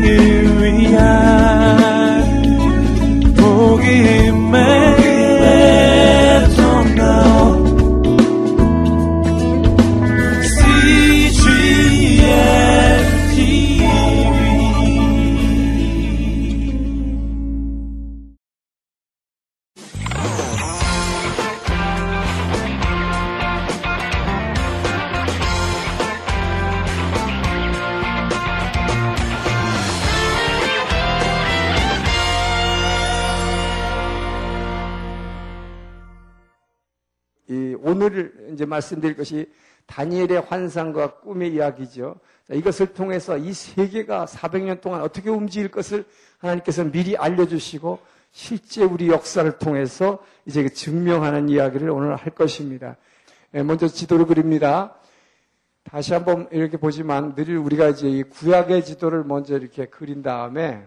세상을 위한 말씀드릴 것이 다니엘의 환상과 꿈의 이야기죠. 이것을 통해서 이 세계가 400년 동안 어떻게 움직일 것을 하나님께서 미리 알려주시고 실제 우리 역사를 통해서 이제 그 증명하는 이야기를 오늘 할 것입니다. 예, 먼저 지도를 그립니다. 다시 한번 이렇게 보지만 늘 우리가 이제 구약의 지도를 먼저 이렇게 그린 다음에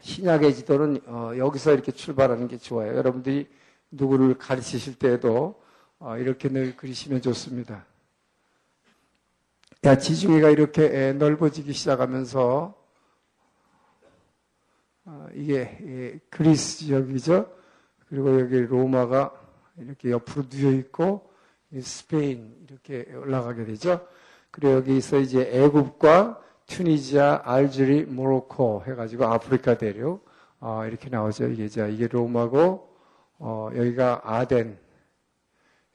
신약의 지도는 어, 여기서 이렇게 출발하는 게 좋아요. 여러분들이 누구를 가르치실 때에도 어, 이렇게 늘 그리시면 좋습니다. 야, 지중해가 이렇게 넓어지기 시작하면서 어, 이게 그리스 지역이죠. 그리고 여기 로마가 이렇게 옆으로 누워 있고 스페인 이렇게 올라가게 되죠. 그리고 여기서 이제 애굽과 튜니지아, 알제리, 모로코 해가지고 아프리카 대륙 어, 이렇게 나오죠. 이게 자 이게 로마고 어, 여기가 아덴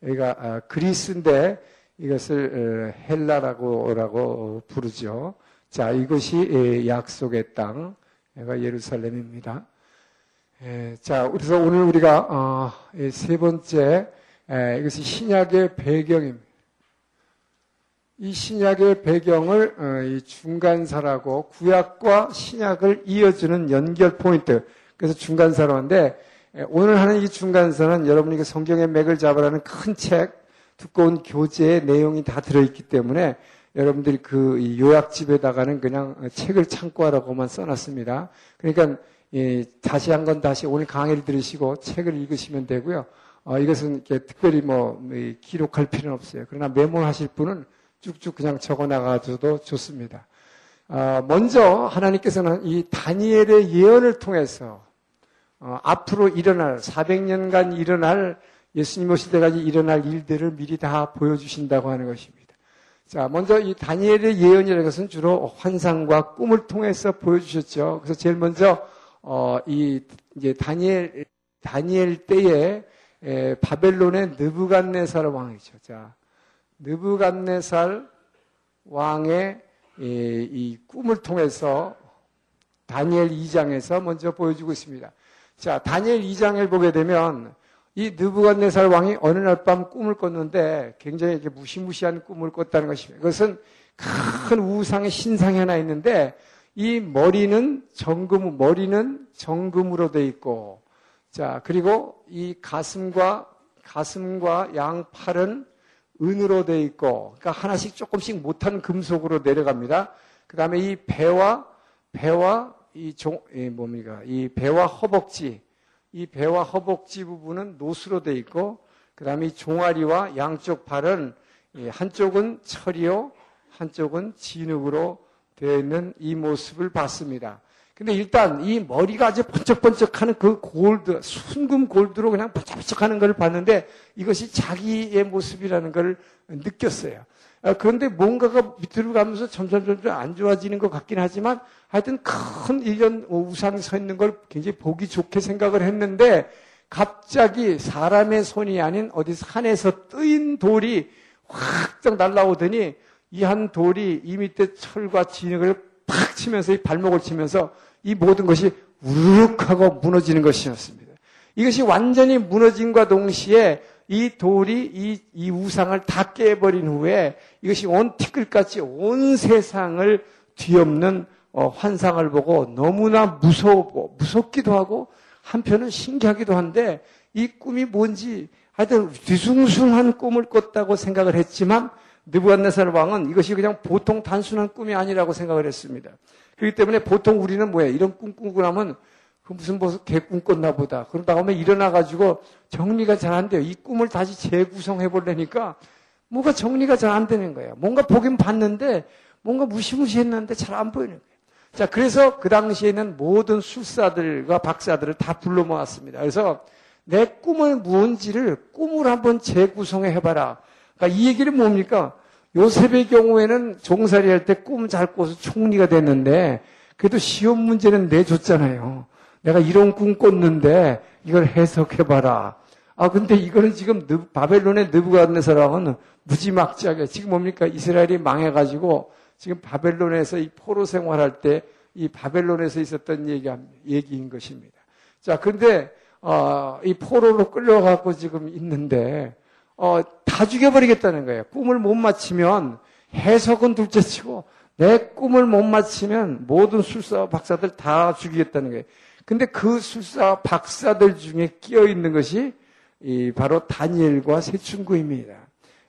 여기가 아, 그리스인데 이것을 어, 헬라라고 부르죠. 자, 이것이 약속의 땅, 여기가 예루살렘입니다. 자, 그래서 오늘 우리가 어, 세 번째 이것이 신약의 배경입니다. 이 신약의 배경을 어, 중간사라고 구약과 신약을 이어주는 연결 포인트. 그래서 중간사로 하는데 예, 오늘 하는 이 중간선은 여러분이 성경의 맥을 잡으라는 큰 책, 두꺼운 교재의 내용이 다 들어있기 때문에 여러분들이 그 요약집에다가는 그냥 책을 참고하라고만 써놨습니다. 그러니까 다시 한 건 다시 오늘 강의를 들으시고 책을 읽으시면 되고요. 어, 이것은 특별히 뭐 기록할 필요는 없어요. 그러나 메모하실 분은 쭉쭉 그냥 적어 나가줘도 좋습니다. 어, 먼저 하나님께서는 이 다니엘의 예언을 통해서 어, 앞으로 일어날 400년간 일어날 예수님 오실 때까지 일어날 일들을 미리 다 보여주신다고 하는 것입니다. 자, 먼저 이 다니엘의 예언이라는 것은 주로 환상과 꿈을 통해서 보여주셨죠. 그래서 제일 먼저 어, 이 이제 다니엘 다니엘 때에 에, 바벨론의 느부갓네살 왕이죠. 자, 느부갓네살 왕의 이, 이 꿈을 통해서 다니엘 2장에서 먼저 보여주고 있습니다. 자, 다니엘 2장을 보게 되면 이 느부갓네살 왕이 어느 날 밤 꿈을 꿨는데 굉장히 이렇게 무시무시한 꿈을 꿨다는 것입니다. 그것은 큰 우상의 신상이 하나 있는데 이 머리는 정금, 머리는 정금으로 돼 있고 자, 그리고 이 가슴과 가슴과 양팔은 은으로 돼 있고 그러니까 하나씩 조금씩 못한 금속으로 내려갑니다. 그다음에 이 배와 배와 이 종, 이 뭡니까? 이 배와 허벅지, 이 배와 허벅지 부분은 노수로 되어 있고, 그 다음에 이 종아리와 양쪽 팔은 한쪽은 철이요, 한쪽은 진흙으로 되어 있는 이 모습을 봤습니다. 근데 일단 이 머리가 아주 번쩍번쩍 하는 그 골드, 순금 골드로 그냥 번쩍번쩍 하는 걸 봤는데 이것이 자기의 모습이라는 걸 느꼈어요. 아, 그런데 뭔가가 밑으로 가면서 점점 점점 안 좋아지는 것 같긴 하지만 하여튼 큰 일련 우상이 서 있는 걸 굉장히 보기 좋게 생각을 했는데 갑자기 사람의 손이 아닌 어디 산에서 뜨인 돌이 확정 날라오더니 이 한 돌이 이 밑에 철과 진흙을 팍 치면서 이 발목을 치면서 이 모든 것이 우르륵 하고 무너지는 것이었습니다. 이것이 완전히 무너짐과 동시에 이 돌이 이, 이 우상을 다 깨버린 후에 이것이 온 티끌같이 온 세상을 뒤엎는 어, 환상을 보고 너무나 무서워, 무섭기도 하고 한편은 신기하기도 한데 이 꿈이 뭔지 하여튼 뒤숭숭한 꿈을 꿨다고 생각을 했지만 느부갓네살 왕은 이것이 그냥 보통 단순한 꿈이 아니라고 생각을 했습니다. 그렇기 때문에 보통 우리는 뭐야 이런 꿈 꾸고 나면 그 무슨 무슨 개꿈 꿨나 보다. 그런 다음에 일어나가지고 정리가 잘 안 돼요. 이 꿈을 다시 재구성해 보려니까 뭐가 정리가 잘 안 되는 거예요. 뭔가 보긴 봤는데 뭔가 무시무시했는데 잘 안 보이는 거예요. 자, 그래서 그 당시에는 모든 술사들과 박사들을 다 불러 모았습니다. 그래서 내 꿈은 무언지를 꿈을 한번 재구성해 해봐라. 그러니까 이 얘기는 뭡니까? 요셉의 경우에는 종살이 할 때 꿈 잘 꿔서 총리가 됐는데 그래도 시험 문제는 내줬잖아요. 내가 이런 꿈 꿨는데 이걸 해석해봐라. 아 근데 이거는 지금 바벨론의 느부갓네살랑은 무지막지하게 지금 뭡니까 이스라엘이 망해가지고 지금 바벨론에서 이 포로 생활할 때 이 바벨론에서 있었던 얘기 얘기인 것입니다. 자 그런데 어, 이 포로로 끌려가고 지금 있는데 어, 다 죽여버리겠다는 거예요. 꿈을 못 맞히면 해석은 둘째 치고 내 꿈을 못 맞히면 모든 술사 박사들 다 죽이겠다는 거예요. 근데 그 술사 박사들 중에 끼어 있는 것이 이 바로 다니엘과 세 친구입니다.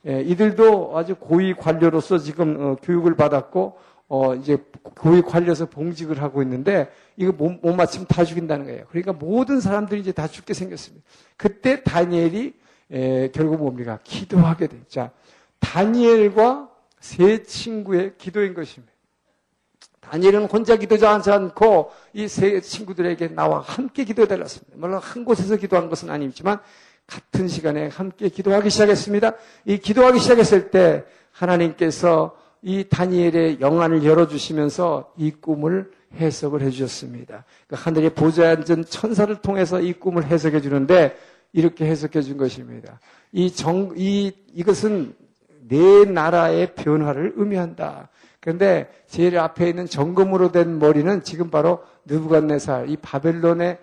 예, 이들도 아주 고위 관료로서 지금 어, 교육을 받았고 어, 이제 고위 관료에서 봉직을 하고 있는데 이거 못, 못 맞추면 다 죽인다는 거예요. 그러니까 모든 사람들이 이제 다 죽게 생겼습니다. 그때 다니엘이 에, 결국 뭡니까? 기도하게 돼. 자, 다니엘과 세 친구의 기도인 것입니다. 다니엘은 혼자 기도하지 않고 이 세 친구들에게 나와 함께 기도해달랐습니다. 물론 한 곳에서 기도한 것은 아니지만 같은 시간에 함께 기도하기 시작했습니다. 이 기도하기 시작했을 때 하나님께서 이 다니엘의 영안을 열어주시면서 이 꿈을 해석을 해주셨습니다. 그 하늘의 보좌에 앉은 천사를 통해서 이 꿈을 해석해 주는데 이렇게 해석해 준 것입니다. 이 정, 이, 이것은 내 나라의 변화를 의미한다. 그런데 제일 앞에 있는 정금으로 된 머리는 지금 바로 느부갓네살, 이 바벨론의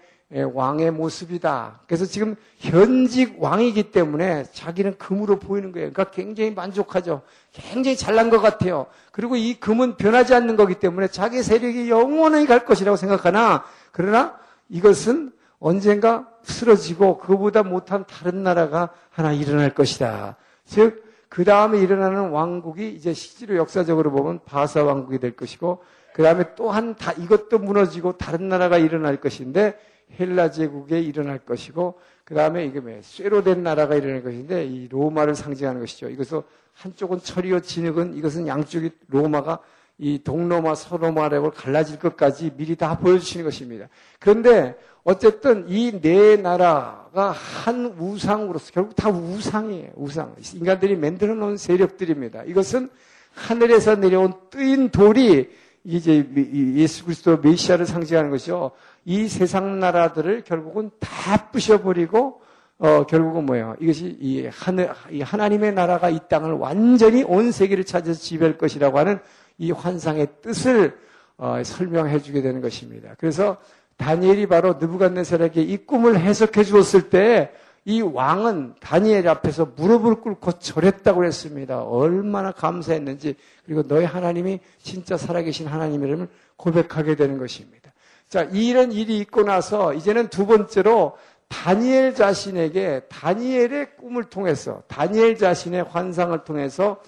왕의 모습이다. 그래서 지금 현직 왕이기 때문에 자기는 금으로 보이는 거예요. 그러니까 굉장히 만족하죠. 굉장히 잘난 것 같아요. 그리고 이 금은 변하지 않는 거기 때문에 자기 세력이 영원히 갈 것이라고 생각하나, 그러나 이것은 언젠가 쓰러지고 그보다 못한 다른 나라가 하나 일어날 것이다. 즉, 그 다음에 일어나는 왕국이 이제 실제로 역사적으로 보면 바사 왕국이 될 것이고, 그 다음에 또한 다 이것도 무너지고 다른 나라가 일어날 것인데, 헬라 제국에 일어날 것이고, 그 다음에 이게 뭐 쇠로 된 나라가 일어날 것인데, 이 로마를 상징하는 것이죠. 이것은 한쪽은 철이요 진흙은 이것은 양쪽이 로마가 이 동로마, 서로마라고 갈라질 것까지 미리 다 보여주시는 것입니다. 그런데 어쨌든 이 네 나라가 한 우상으로서 결국 다 우상이에요. 우상. 인간들이 만들어 놓은 세력들입니다. 이것은 하늘에서 내려온 뜨인 돌이 이제 예수 그리스도 메시아를 상징하는 것이죠. 이 세상 나라들을 결국은 다 부셔버리고 어, 결국은 뭐예요? 이것이 이 하늘, 이 하나님의 나라가 이 땅을 완전히 온 세계를 찾아서 지배할 것이라고 하는 이 환상의 뜻을 어, 설명해 주게 되는 것입니다. 그래서 다니엘이 바로 느부갓네살에게 이 꿈을 해석해 주었을 때 이 왕은 다니엘 앞에서 무릎을 꿇고 절했다고 했습니다. 얼마나 감사했는지 그리고 너희 하나님이 진짜 살아계신 하나님이름을 고백하게 되는 것입니다. 자, 이런 일이 있고 나서 이제는 두 번째로 다니엘 자신에게 다니엘의 꿈을 통해서 다니엘 자신의 환상을 통해서 어,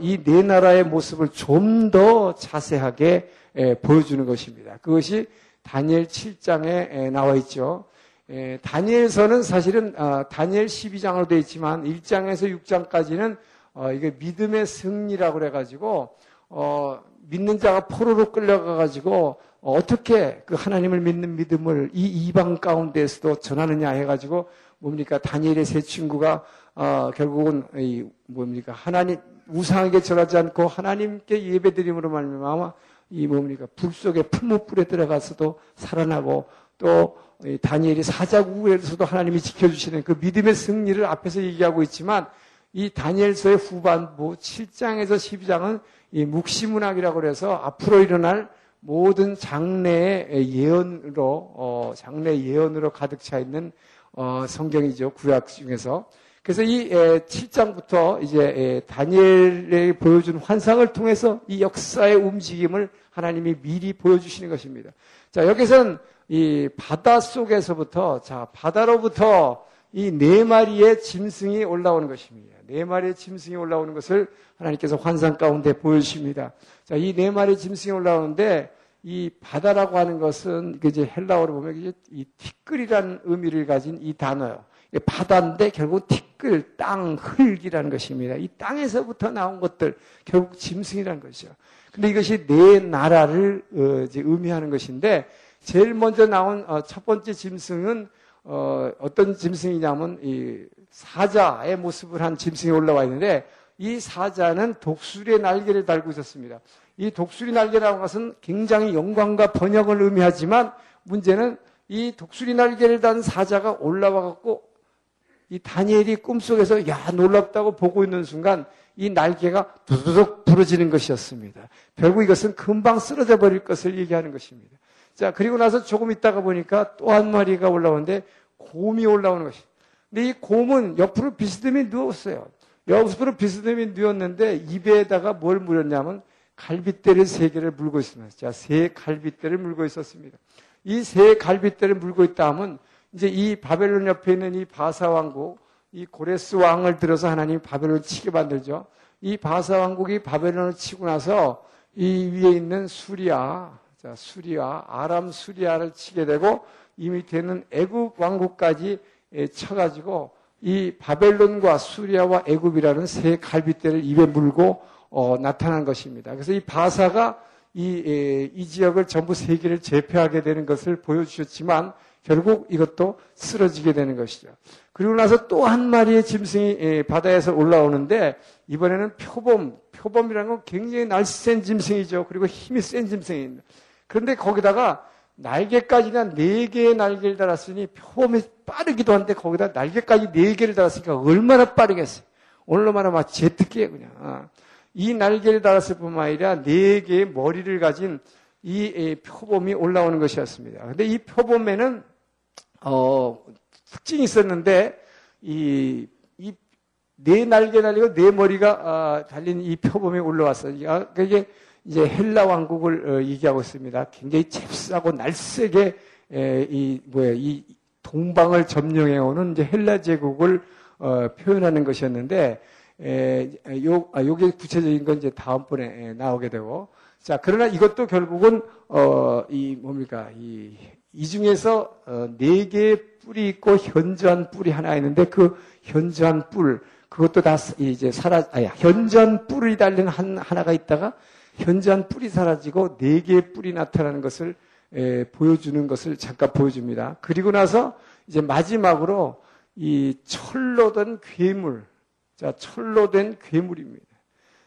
이 네 나라의 모습을 좀 더 자세하게 보여주는 것입니다. 그것이 다니엘 7장에 나와 있죠. 다니엘서는 사실은 어, 다니엘 12장으로 되어 있지만 1장에서 6장까지는 어, 이게 믿음의 승리라고 그래가지고 믿는 자가 포로로 끌려가가지고 어떻게 그 하나님을 믿는 믿음을 이 이방 가운데에서도 전하느냐 해가지고 뭡니까 다니엘의 세 친구가 어, 결국은 이 뭡니까 하나님 우상에게 절하지 않고 하나님께 예배드림으로 말미암아 이 뭡니까 불 속에 풀무불에 들어가서도 살아나고 또 다니엘이 사자국에서도 하나님이 지켜주시는 그 믿음의 승리를 앞에서 얘기하고 있지만 이 다니엘서의 후반부 7장에서 12장은 이 묵시문학이라고 그래서 앞으로 일어날 모든 장래의 예언으로 어, 장래 예언으로 가득 차 있는 어, 성경이죠. 구약 중에서 그래서 이 7장부터 이제 다니엘에 보여준 환상을 통해서 이 역사의 움직임을 하나님이 미리 보여주시는 것입니다. 자, 여기서는 이 바다 속에서부터, 자, 바다로부터 이 네 마리의 짐승이 올라오는 것입니다. 네 마리의 짐승이 올라오는 것을 하나님께서 환상 가운데 보여주십니다. 자, 이 네 마리의 짐승이 올라오는데 이 바다라고 하는 것은 이제 헬라어로 보면 이 티끌이라는 의미를 가진 이 단어요. 바다인데 결국 티끌, 땅, 흙이라는 것입니다. 이 땅에서부터 나온 것들 결국 짐승이라는 것이죠. 근데 이것이 내 나라를 어, 의미하는 것인데 제일 먼저 나온 어, 첫 번째 짐승은 어, 어떤 짐승이냐면 이 사자의 모습을 한 짐승이 올라와 있는데 이 사자는 독수리의 날개를 달고 있었습니다. 이 독수리 날개라는 것은 굉장히 영광과 번영을 의미하지만 문제는 이 독수리 날개를 단 사자가 올라와 갖고 이 다니엘이 꿈속에서 야 놀랍다고 보고 있는 순간 이 날개가 두두둑 부러지는 것이었습니다. 결국 이것은 금방 쓰러져 버릴 것을 얘기하는 것입니다. 자 그리고 나서 조금 있다가 보니까 또 한 마리가 올라오는데 곰이 올라오는 것입니다. 근데 이 곰은 옆으로 비스듬히 누웠어요. 옆으로 비스듬히 누웠는데 입에다가 뭘 물었냐면 갈빗대를 세 개를 물고 있습니다. 자, 세 갈빗대를 물고 있었습니다. 이 세 갈빗대를 물고 있다 하면 이제 이 바벨론 옆에 있는 이 바사 왕국, 이 고레스 왕을 들어서 하나님이 바벨론을 치게 만들죠. 이 바사 왕국이 바벨론을 치고 나서 이 위에 있는 수리아, 자, 수리아, 아람 수리아를 치게 되고 이 밑에 있는 애굽 왕국까지 쳐가지고 이 바벨론과 수리아와 애굽이라는 세 갈빗대를 입에 물고 어, 나타난 것입니다. 그래서 이 바사가 이, 에, 이 지역을 전부 세계를 제패하게 되는 것을 보여주셨지만 결국 이것도 쓰러지게 되는 것이죠. 그리고 나서 또 한 마리의 짐승이 에, 바다에서 올라오는데 이번에는 표범, 표범이라는 건 굉장히 날쌘 짐승이죠. 그리고 힘이 센 짐승입니다. 그런데 거기다가 날개까지는 네 개의 날개를 달았으니 표범이 빠르기도 한데 거기다 날개까지 네 개를 달았으니까 얼마나 빠르겠어요. 오늘로 말하면 막 제트기에 그냥. 이 날개를 달았을 뿐만 아니라 네 개의 머리를 가진 이 표범이 올라오는 것이었습니다. 근데 이 표범에는 어, 특징이 있었는데 이, 이 네 날개 달리고 네 머리가 어, 달린 이 표범이 올라왔어요. 그게 이제 헬라 왕국을 어, 얘기하고 있습니다. 굉장히 잽싸고 날쌔게 에, 이 뭐야 이 동방을 점령해 오는 이제 헬라 제국을 어, 표현하는 것이었는데 에, 요 아, 요게 구체적인 건 이제 다음번에 에, 나오게 되고 자 그러나 이것도 결국은 어, 이 뭡니까 이, 이 중에서 어, 네 개의 뿔이 있고 현저한 뿔이 하나 있는데 그 현저한 뿔 그것도 다 이제 사라 아야 현저한 뿔이 달린 한 하나가 있다가 현저한 뿔이 사라지고 네 개의 뿔이 나타나는 것을 에, 보여주는 것을 잠깐 보여줍니다. 그리고 나서 이제 마지막으로 이 철로 된 괴물, 자 철로 된 괴물입니다.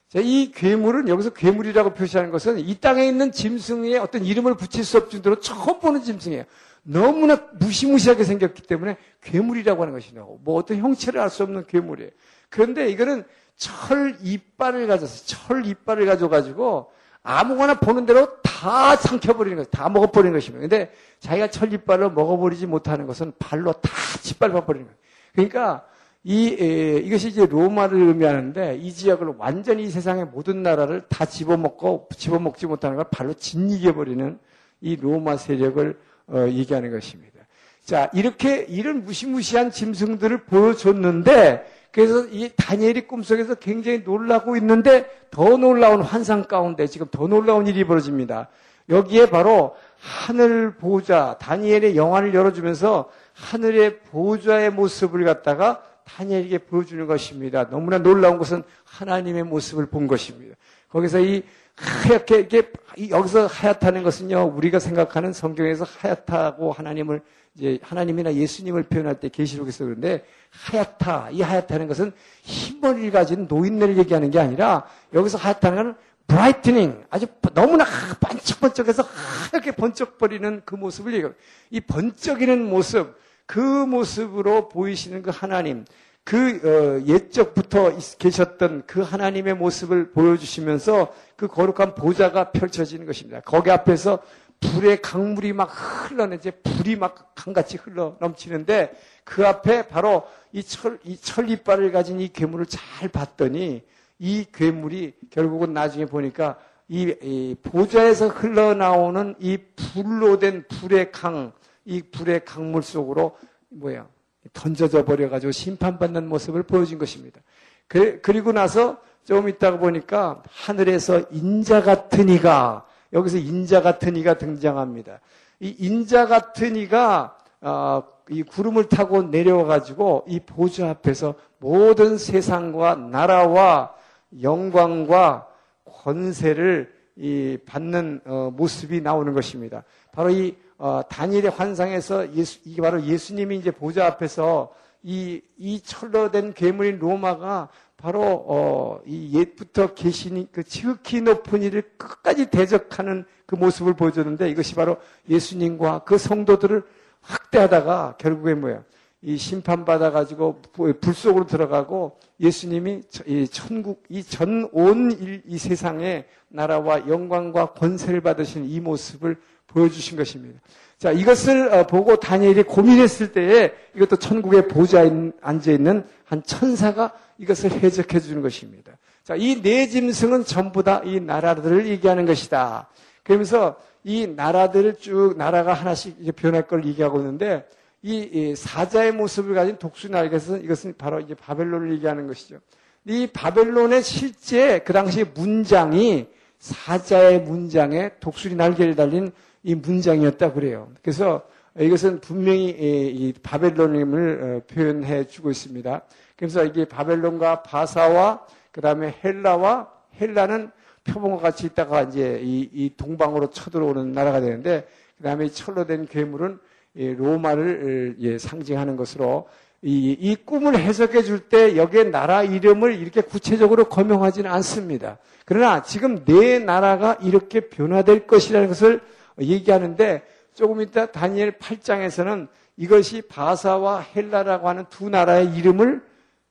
자, 이 괴물은 여기서 괴물이라고 표시하는 것은 이 땅에 있는 짐승에 어떤 이름을 붙일 수 없을 정도로 처음 보는 짐승이에요. 너무나 무시무시하게 생겼기 때문에 괴물이라고 하는 것이냐고. 뭐 어떤 형체를 알 수 없는 괴물이에요. 그런데 이거는 철 이빨을 가져서 철 이빨을 가져가지고 아무거나 보는 대로 다 삼켜버리는 것, 다 먹어버리는 것입니다. 근데 자기가 철 이빨을 먹어버리지 못하는 것은 발로 다 짓밟아버리는 거예요. 그러니까 이 에, 이것이 이제 로마를 의미하는데 이 지역을 완전히 이 세상의 모든 나라를 다 집어먹고 집어먹지 못하는 걸 발로 짓이겨 버리는 이 로마 세력을 어, 얘기하는 것입니다. 자 이렇게 이런 무시무시한 짐승들을 보여줬는데 그래서 이 다니엘이 꿈속에서 굉장히 놀라고 있는데 더 놀라운 환상 가운데 지금 더 놀라운 일이 벌어집니다. 여기에 바로 하늘 보좌, 다니엘의 영화를 열어주면서 하늘의 보좌의 모습을 갖다가 다니엘에게 보여주는 것입니다. 너무나 놀라운 것은 하나님의 모습을 본 것입니다. 거기서 이 하얗게 이게 여기서 하얗다는 것은요 우리가 생각하는 성경에서 하얗다고 하나님을 이제 하나님이나 예수님을 표현할 때 계시록에서 그런데 하얗다 이 하얗다는 것은 흰머리를 가진 노인네를 얘기하는 게 아니라 여기서 하얗다는 것은 brightening 아주 너무나 반짝반짝해서 하얗게 번쩍거리는 그 모습을 얘기해요. 이 번쩍이는 모습 그 모습으로 보이시는 그 하나님 그 어, 옛적부터 계셨던 그 하나님의 모습을 보여주시면서 그 거룩한 보좌가 펼쳐지는 것입니다. 거기 앞에서 불의 강물이 막 흘러내 이제 불이 막 강같이 흘러 넘치는데 그 앞에 바로 이 철, 이 철이빨을 가진 이 괴물을 잘 봤더니 이 괴물이 결국은 나중에 보니까 이, 이 보좌에서 흘러나오는 이 불로 된 불의 강, 이 불의 강물 속으로 뭐야 던져져 버려가지고 심판받는 모습을 보여준 것입니다. 그, 그리고 나서 좀 있다가 보니까 하늘에서 인자 같은 이가 여기서 인자 같은 이가 등장합니다. 이 인자 같은 이가 어, 이 구름을 타고 내려와 가지고 이 보좌 앞에서 모든 세상과 나라와 영광과 권세를 이 받는 어, 모습이 나오는 것입니다. 바로 이 어, 다니엘의 환상에서 예수, 이게 바로 예수님이 이제 보좌 앞에서 이, 이 철로 된 괴물인 로마가 바로 어, 이 옛부터 계시니 그 지극히 높은 이를 끝까지 대적하는 그 모습을 보여줬는데 이것이 바로 예수님과 그 성도들을 확대하다가 결국에 뭐야? 이 심판받아 가지고 불 속으로 들어가고 예수님이 이 천국 이 전 온 이 세상의 나라와 영광과 권세를 받으신 이 모습을 보여주신 것입니다. 자, 이것을 어, 보고 다니엘이 고민했을 때에 이것도 천국의 보좌에 앉아 있는 한 천사가 이것을 해석해 주는 것입니다. 자, 이 네 짐승은 전부 다 이 나라들을 얘기하는 것이다. 그러면서 이 나라들을 쭉 나라가 하나씩 이제 변할 걸 얘기하고 있는데 이 사자의 모습을 가진 독수나라에서 이것은 바로 이제 바벨론을 얘기하는 것이죠. 이 바벨론의 실제 그 당시 문장이 사자의 문장에 독수리 날개를 달린 이 문장이었다 그래요. 그래서 이것은 분명히 이 바벨론임을 어, 표현해 주고 있습니다. 그래서 이게 바벨론과 바사와 그 다음에 헬라와 헬라는 표본과 같이 있다가 이제 이, 이 동방으로 쳐들어오는 나라가 되는데 그 다음에 철로 된 괴물은 로마를 예, 상징하는 것으로 이, 이 꿈을 해석해 줄 때 여기에 나라 이름을 이렇게 구체적으로 거명하지는 않습니다. 그러나 지금 내 나라가 이렇게 변화될 것이라는 것을 얘기하는데 조금 이따 다니엘 8장에서는 이것이 바사와 헬라라고 하는 두 나라의 이름을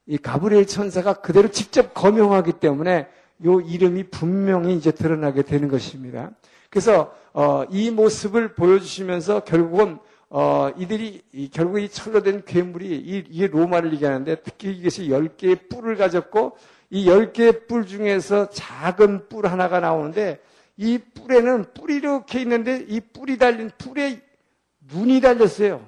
이 가브리엘 천사가 그대로 직접 거명하기 때문에 요 이름이 분명히 이제 드러나게 되는 것입니다. 그래서 어, 이 모습을 보여주시면서 결국은 어, 이들이 이, 결국 이 철로 된 괴물이 이, 이게 로마를 얘기하는데 특히 이것이 열 개의 뿔을 가졌고 이 열 개의 뿔 중에서 작은 뿔 하나가 나오는데 이 뿔에는 뿔이 이렇게 있는데 이 뿔이 달린 뿔에 눈이 달렸어요.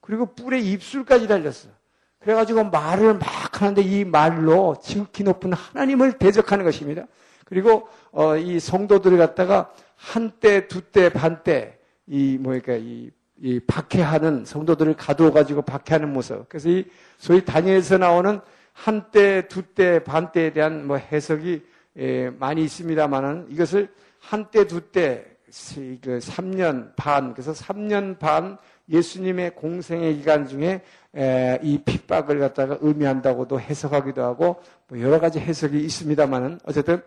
그리고 뿔에 입술까지 달렸어요. 그래가지고 말을 막 하는데 이 말로 지극히 높은 하나님을 대적하는 것입니다. 그리고 어, 이 성도들을 갖다가 한 때, 두 때, 반 때 이 뭐랄까 이, 이 박해하는 성도들을 가두어 가지고 박해하는 모습. 그래서 이 소위 다니엘에서 나오는 한 때, 두 때, 반 때에 대한 뭐 해석이 예, 많이 있습니다만은 이것을 한때, 두때, 그 3년 반, 그래서 3년 반 예수님의 공생의 기간 중에 이 핍박을 갖다가 의미한다고도 해석하기도 하고 뭐 여러 가지 해석이 있습니다만은 어쨌든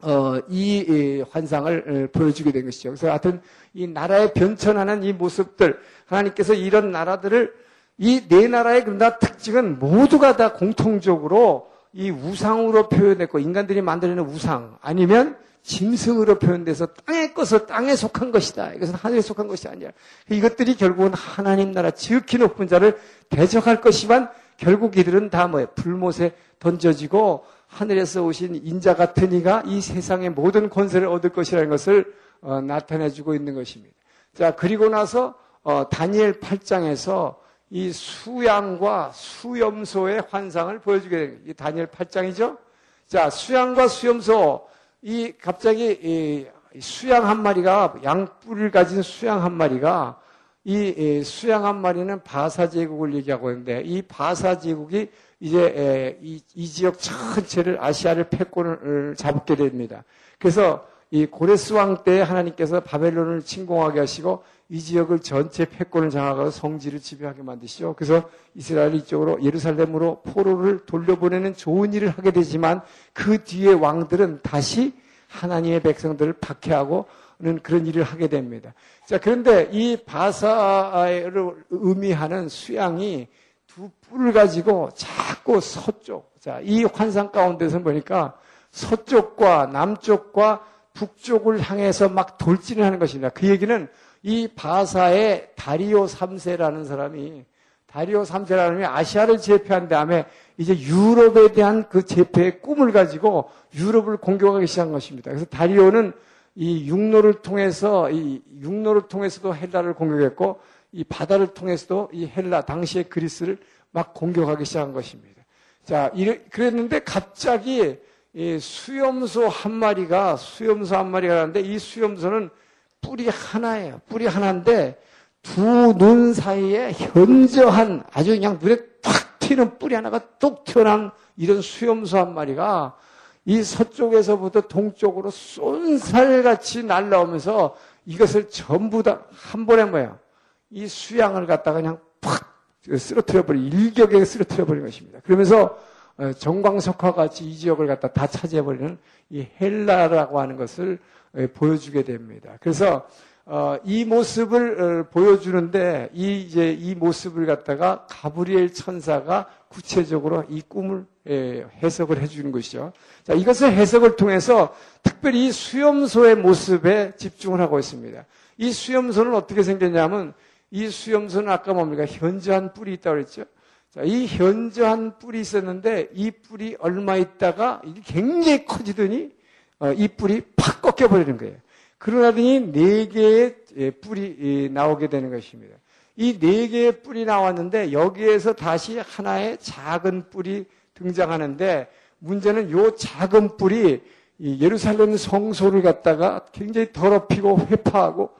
어, 이 환상을 어, 보여주게 된 것이죠. 그래서 하여튼 이 나라의 변천하는 이 모습들 하나님께서 이런 나라들을 이 네 나라의 그러나 특징은 모두가 다 공통적으로 이 우상으로 표현했고 인간들이 만들어낸 우상 아니면 짐승으로 표현돼서 땅에 것을 땅에 속한 것이다. 이것은 하늘에 속한 것이 아니야. 이것들이 결국은 하나님 나라 지극히 높은 자를 대적할 것이만 결국 이들은 다 뭐예요? 불못에 던져지고 하늘에서 오신 인자 같은 이가 이 세상의 모든 권세를 얻을 것이라는 것을 어, 나타내주고 있는 것입니다. 자 그리고 나서 어, 다니엘 8장에서 이 수양과 수염소의 환상을 보여주게 됩니다. 이 다니엘 8장이죠. 자 수양과 수염소 이 갑자기 이 수양 한 마리가 양 뿔을 가진 수양 한 마리가 이 수양 한 마리는 바사 제국을 얘기하고 있는데 이 바사 제국이 이제 이, 이 지역 전체를 아시아를 패권을 잡게 됩니다. 그래서 이 고레스 왕 때 하나님께서 바벨론을 침공하게 하시고 이 지역을 전체 패권을 장악하고 성지를 지배하게 만드시죠. 그래서 이스라엘 이쪽으로 예루살렘으로 포로를 돌려보내는 좋은 일을 하게 되지만 그 뒤에 왕들은 다시 하나님의 백성들을 박해하고는 그런 일을 하게 됩니다. 자, 그런데 이 바사를 의미하는 수양이 두 뿔을 가지고 자꾸 서쪽, 자, 이 환상 가운데서 보니까 서쪽과 남쪽과 북쪽을 향해서 막 돌진을 하는 것입니다. 그 얘기는 이 바사의 다리오 3세라는 사람이 다리오 3세라는 사람이 아시아를 제패한 다음에 이제 유럽에 대한 그 제패의 꿈을 가지고 유럽을 공격하기 시작한 것입니다. 그래서 다리오는 이 육로를 통해서 이 육로를 통해서도 헬라를 공격했고 이 바다를 통해서도 이 헬라 당시의 그리스를 막 공격하기 시작한 것입니다. 자, 이래, 그랬는데 갑자기 이 수염소 한 마리가 수염소 한 마리가 나는데 이 수염소는 뿔이 하나예요. 뿔이 하나인데 두 눈 사이에 현저한 아주 그냥 눈에 탁 튀는 뿌리 하나가 뚝 튀어나온 이런 수염소 한 마리가 이 서쪽에서부터 동쪽으로 쏜살같이 날라오면서 이것을 전부 다 한 번에 뭐야? 이 수양을 갖다가 그냥 팍 쓰러뜨려 버린 일격에 쓰러뜨려 버린 것입니다. 그러면서 어, 정광석화 같이 이 지역을 갖다 다 차지해 버리는 이 헬라라고 하는 것을 어, 보여주게 됩니다. 그래서 어, 이 모습을 보여주는데 이 이제 이 모습을 갖다가 가브리엘 천사가 구체적으로 이 꿈을 예, 해석을 해주는 것이죠. 자, 이것을 해석을 통해서 특별히 수염소의 모습에 집중을 하고 있습니다. 이 수염소는 어떻게 생겼냐면 이 수염소는 아까 뭡니까? 현저한 뿔이 있다고 그랬죠? 자, 이 현저한 뿔이 있었는데 이 뿔이 얼마 있다가 굉장히 커지더니 어, 이 뿔이 팍 꺾여버리는 거예요. 그러더니 네 개의 예, 뿔이 나오게 되는 것입니다. 이 네 개의 뿔이 나왔는데 여기에서 다시 하나의 작은 뿔이 등장하는데 문제는 요 작은 뿔이 예루살렘 성소를 갖다가 굉장히 더럽히고 회파하고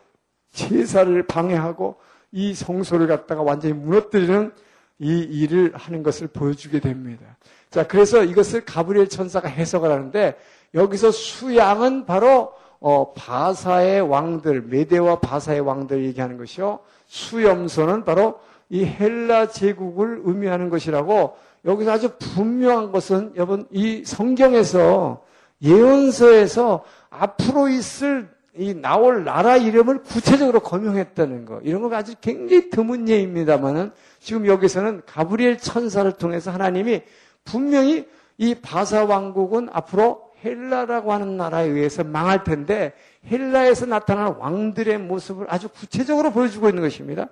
제사를 방해하고 이 성소를 갖다가 완전히 무너뜨리는 이 일을 하는 것을 보여주게 됩니다. 자, 그래서 이것을 가브리엘 천사가 해석을 하는데 여기서 수양은 바로 어, 바사의 왕들, 메데와 바사의 왕들 얘기하는 것이요. 수염소는 바로 이 헬라 제국을 의미하는 것이라고 여기서 아주 분명한 것은 여러분 이 성경에서 예언서에서 앞으로 있을 이 나올 나라 이름을 구체적으로 거명했다는 거. 이런 거 아주 굉장히 드문 예입니다만은 지금 여기서는 가브리엘 천사를 통해서 하나님이 분명히 이 바사 왕국은 앞으로 헬라라고 하는 나라에 의해서 망할 텐데 헬라에서 나타나는 왕들의 모습을 아주 구체적으로 보여주고 있는 것입니다.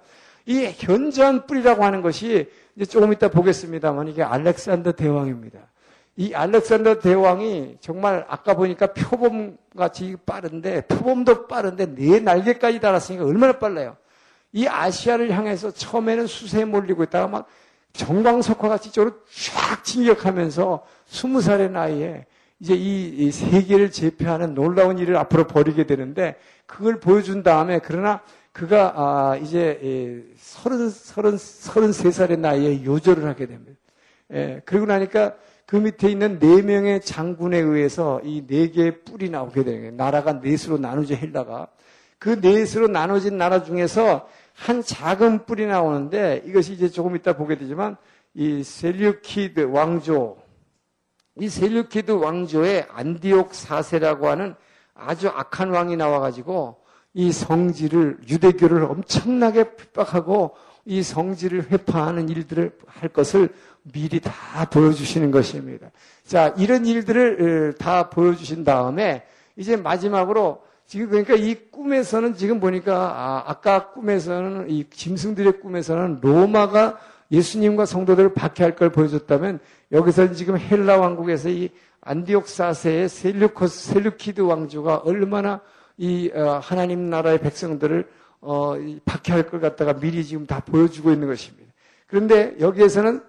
이 현저한 뿔이라고 하는 것이 이제 조금 이따 보겠습니다만 이게 알렉산더 대왕입니다. 이 알렉산더 대왕이 정말 아까 보니까 표범 같이 빠른데 표범도 빠른데 네 날개까지 달았으니까 얼마나 빨라요. 이 아시아를 향해서 처음에는 수세에 몰리고 있다가 막 정광석화 같이 이쪽으로 쫙 진격하면서 스무 살의 나이에 이제 이, 이 세계를 제패하는 놀라운 일을 앞으로 벌이게 되는데 그걸 보여준 다음에 그러나 그가 아, 이제 서른 서른 서른 세 살의 나이에 요절을 하게 됩니다. 예, 그리고 나니까 그 밑에 있는 네 명의 장군에 의해서 이 네 개의 뿔이 나오게 되는 거예요. 나라가 넷으로 나누죠, 헬라가. 그 넷으로 나눠진 나라 중에서 한 작은 뿔이 나오는데 이것이 이제 조금 이따 보게 되지만 이 셀류키드 왕조, 이 셀류키드 왕조의 안티오쿠스 4세라고 하는 아주 악한 왕이 나와가지고 이 성지를, 유대교를 엄청나게 핍박하고 이 성지를 회파하는 일들을 할 것을 미리 다 보여주시는 것입니다. 자, 이런 일들을 다 보여주신 다음에 이제 마지막으로 지금 그러니까 이 꿈에서는 지금 보니까 아, 까 꿈에서는 이 짐승들의 꿈에서는 로마가 예수님과 성도들을 박해할 걸 보여줬다면 여기서 지금 헬라 왕국에서 이 안디옥 사세의 셀류코스 셀류키드 왕조가 얼마나 이 어, 하나님 나라의 백성들을 어, 박해할 걸 갖다가 미리 지금 다 보여주고 있는 것입니다. 그런데 여기에서는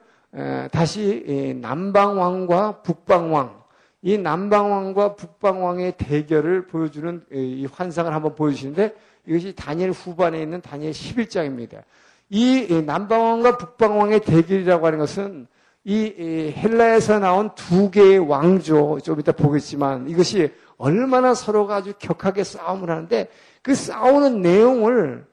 다시 남방왕과 북방왕, 이 남방왕과 북방왕의 대결을 보여주는 이 환상을 한번 보여주시는데 이것이 다니엘 후반에 있는 다니엘 11장입니다. 이 남방왕과 북방왕의 대결이라고 하는 것은 이 헬라에서 나온 두 개의 왕조, 좀 이따 보겠지만 이것이 얼마나 서로가 아주 격하게 싸움을 하는데 그 싸우는 내용을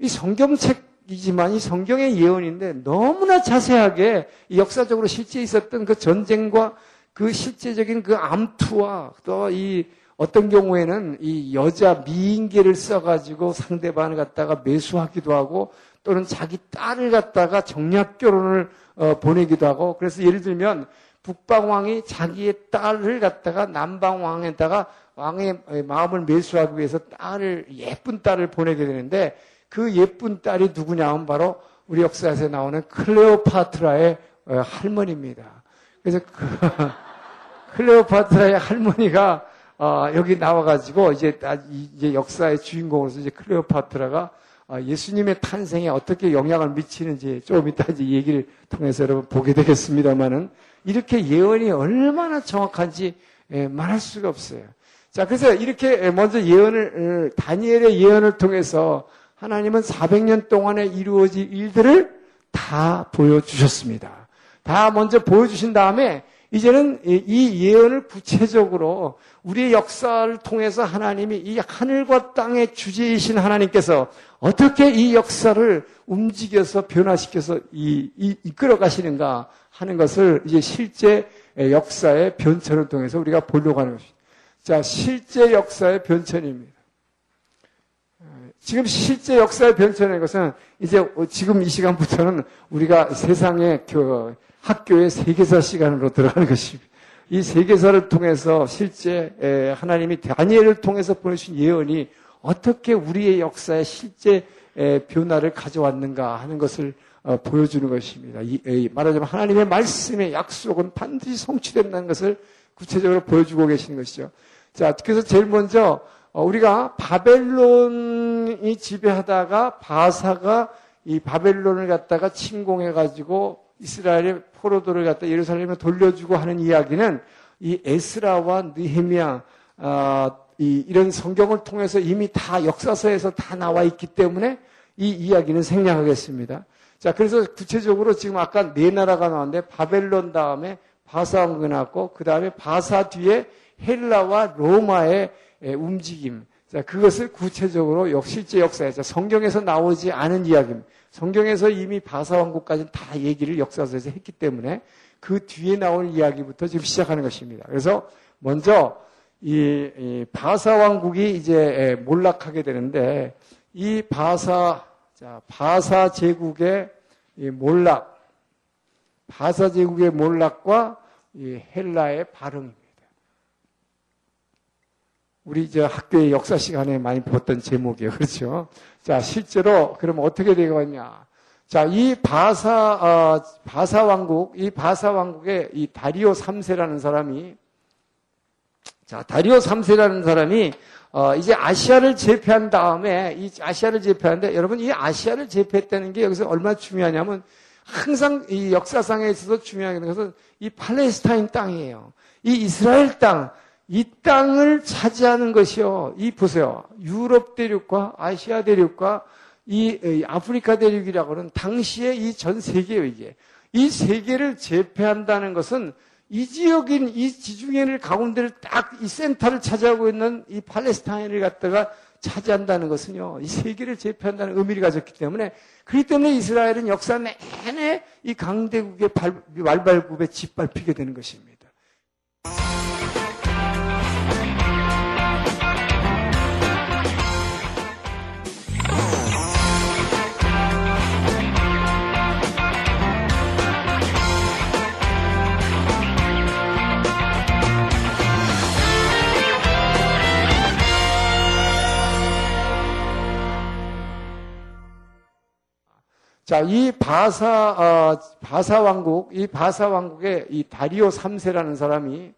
이 성경책 이지만 이 성경의 예언인데 너무나 자세하게 역사적으로 실제 있었던 그 전쟁과 그 실제적인 그 암투와 또 이 어떤 경우에는 이 여자 미인계를 써가지고 상대방을 갖다가 매수하기도 하고 또는 자기 딸을 갖다가 정략 결혼을 어, 보내기도 하고 그래서 예를 들면 북방왕이 자기의 딸을 갖다가 남방왕에다가 왕의 마음을 매수하기 위해서 딸을 예쁜 딸을 보내게 되는데 그 예쁜 딸이 누구냐 하면 바로 우리 역사에서 나오는 클레오파트라의 어, 할머니입니다. 그래서 그 클레오파트라의 할머니가 어, 여기 나와가지고 이제 이제 역사의 주인공으로서 이제 클레오파트라가 어, 예수님의 탄생에 어떻게 영향을 미치는지 조금 이따 이제 얘기를 통해서 여러분 보게 되겠습니다만은 이렇게 예언이 얼마나 정확한지 예, 말할 수가 없어요. 자, 그래서 이렇게 먼저 예언을 다니엘의 예언을 통해서 하나님은 400년 동안에 이루어질 일들을 다 보여주셨습니다. 다 먼저 보여주신 다음에 이제는 이 예언을 구체적으로 우리의 역사를 통해서 하나님이 이 하늘과 땅의 주제이신 하나님께서 어떻게 이 역사를 움직여서 변화시켜서 이, 이, 이끌어 가시는가 하는 것을 이제 실제 역사의 변천을 통해서 우리가 보려고 하는 것입니다. 자, 실제 역사의 변천입니다. 지금 실제 역사의 변천인 것은 이제 지금 이 시간부터는 우리가 세상의 그 학교의 세계사 시간으로 들어가는 것입니다. 이 세계사를 통해서 실제 하나님이 다니엘을 통해서 보내신 예언이 어떻게 우리의 역사에 실제 변화를 가져왔는가 하는 것을 어, 보여주는 것입니다. 말하자면 하나님의 말씀의 약속은 반드시 성취된다는 것을 구체적으로 보여주고 계시는 것이죠. 자, 그래서 제일 먼저 어, 우리가 바벨론이 지배하다가 바사가 이 바벨론을 갖다가 침공해가지고 이스라엘의 포로도를 갖다 예루살렘에 돌려주고 하는 이야기는 이 에스라와 느헤미야 아, 이, 이런 성경을 통해서 이미 다 역사서에서 다 나와 있기 때문에 이 이야기는 생략하겠습니다. 자, 그래서 구체적으로 지금 아까 네 나라가 나왔는데 바벨론 다음에 바사 왕국이 나왔고 그 다음에 바사 뒤에 헬라와 로마의 움직임. 자, 그것을 구체적으로 역 실제 역사에서 성경에서 나오지 않은 이야기입니다. 성경에서 이미 바사 왕국까지 다 얘기를 역사서에서 했기 때문에 그 뒤에 나올 이야기부터 지금 시작하는 것입니다. 그래서 먼저 이, 이 바사 왕국이 이제 몰락하게 되는데 이 바사 자 바사 제국의 몰락 바사 제국의 몰락과 이 헬라의 발흥입니다. 우리 저 학교의 역사 시간에 많이 배웠던 제목이에요. 그렇죠? 자, 실제로 그러면 어떻게 되겠냐? 자, 이 바사 어, 바사 왕국, 이 바사 왕국의 이 다리오 3세라는 사람이 자, 다리오 3세라는 사람이 어, 이제 아시아를 제패한 다음에 이 아시아를 제패하는데 여러분 이 아시아를 제패했다는 게 여기서 얼마나 중요하냐면 항상 이 역사상에 있어서 중요한 것은 이 팔레스타인 땅이에요. 이 이스라엘 땅, 이 땅을 차지하는 것이요. 이 보세요. 유럽 대륙과 아시아 대륙과 이 아프리카 대륙이라고 하는 당시에 이전 세계예요, 이게. 이 세계를 제패한다는 것은 이 지역인 이 지중해를 가운데를 딱 이 센터를 차지하고 있는 이 팔레스타인을 갖다가 차지한다는 것은요, 이 세계를 제패한다는 의미를 가졌기 때문에, 그렇기 때문에 이스라엘은 역사 내내 이 강대국의 발, 말발굽에 짓밟히게 되는 것입니다. 자, 이 바사, 어, 바사 왕국, 이 바사 왕국의 이 다리오 3세라는 사람이,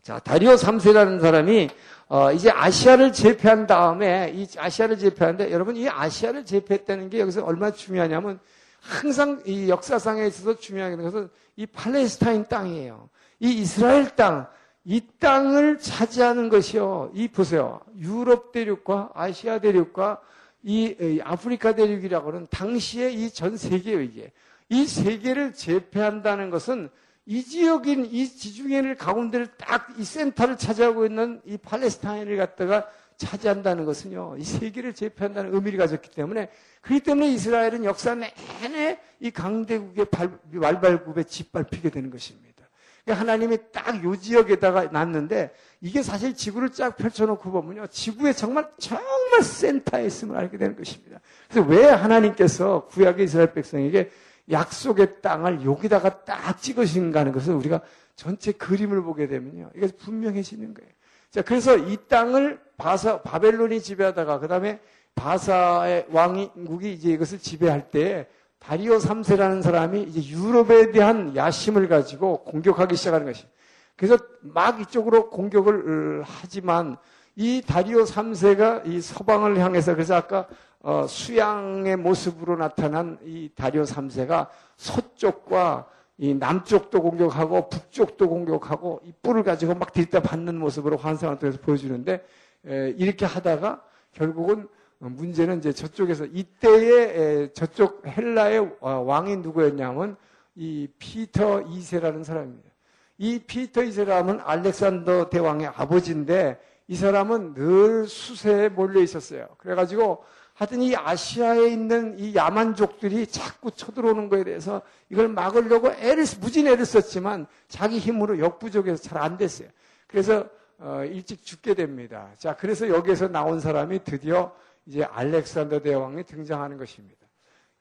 자, 다리오 3세라는 사람이, 어, 이제 아시아를 제패한 다음에, 이 아시아를 제패하는데, 여러분, 이 아시아를 제패했다는 게 여기서 얼마나 중요하냐면, 항상 이 역사상에 있어서 중요한 것은 이 팔레스타인 땅이에요. 이 이스라엘 땅, 이 땅을 차지하는 것이요. 이 보세요. 유럽 대륙과 아시아 대륙과 이 아프리카 대륙이라고 하는 당시에 이 전 세계예요, 이게. 이 세계를 제패한다는 것은 이 지역인 이 지중해를 가운데를 딱 이 센터를 차지하고 있는 이 팔레스타인을 갖다가 차지한다는 것은요, 이 세계를 제패한다는 의미를 가졌기 때문에, 그렇기 때문에 이스라엘은 역사 내내 이 강대국의 발, 말발굽에 짓밟히게 되는 것입니다. 그러니까 하나님이 딱 요 지역에다가 놨는데 이게 사실 지구를 쫙 펼쳐놓고 보면요. 지구의 정말 정말 센터에 있음을 알게 되는 것입니다. 그래서 왜 하나님께서 구약의 이스라엘 백성에게 약속의 땅을 여기다가 딱 찍으신가 하는 것을 우리가 전체 그림을 보게 되면요. 이게 분명해지는 거예요. 자, 그래서 이 땅을 바사, 바벨론이 지배하다가 그 다음에 바사의 왕국이 이제 이것을 지배할 때 다리오 3세라는 사람이 이제 유럽에 대한 야심을 가지고 공격하기 시작하는 것이. 그래서 막 이쪽으로 공격을 하지만 이 다리오 3세가 이 서방을 향해서 그래서 아까 어, 수양의 모습으로 나타난 이 다리오 3세가 서쪽과 이 남쪽도 공격하고 북쪽도 공격하고 이 뿔을 가지고 막 들이다 받는 모습으로 환상을 통해서 보여주는데 에, 이렇게 하다가 결국은 어, 문제는 이제 저쪽에서 이때의 저쪽 헬라의 왕이 누구였냐면 이 피터 2세라는 사람입니다. 이 피터 2세라면 알렉산더 대왕의 아버지인데 이 사람은 늘 수세에 몰려 있었어요. 그래가지고 하여튼 이 아시아에 있는 이 야만족들이 자꾸 쳐들어오는 거에 대해서 이걸 막으려고 애를, 무진 애를 썼지만 자기 힘으로 역부족해서 잘 안 됐어요. 그래서 어, 일찍 죽게 됩니다. 자, 그래서 여기에서 나온 사람이 드디어 이제 알렉산더 대왕이 등장하는 것입니다.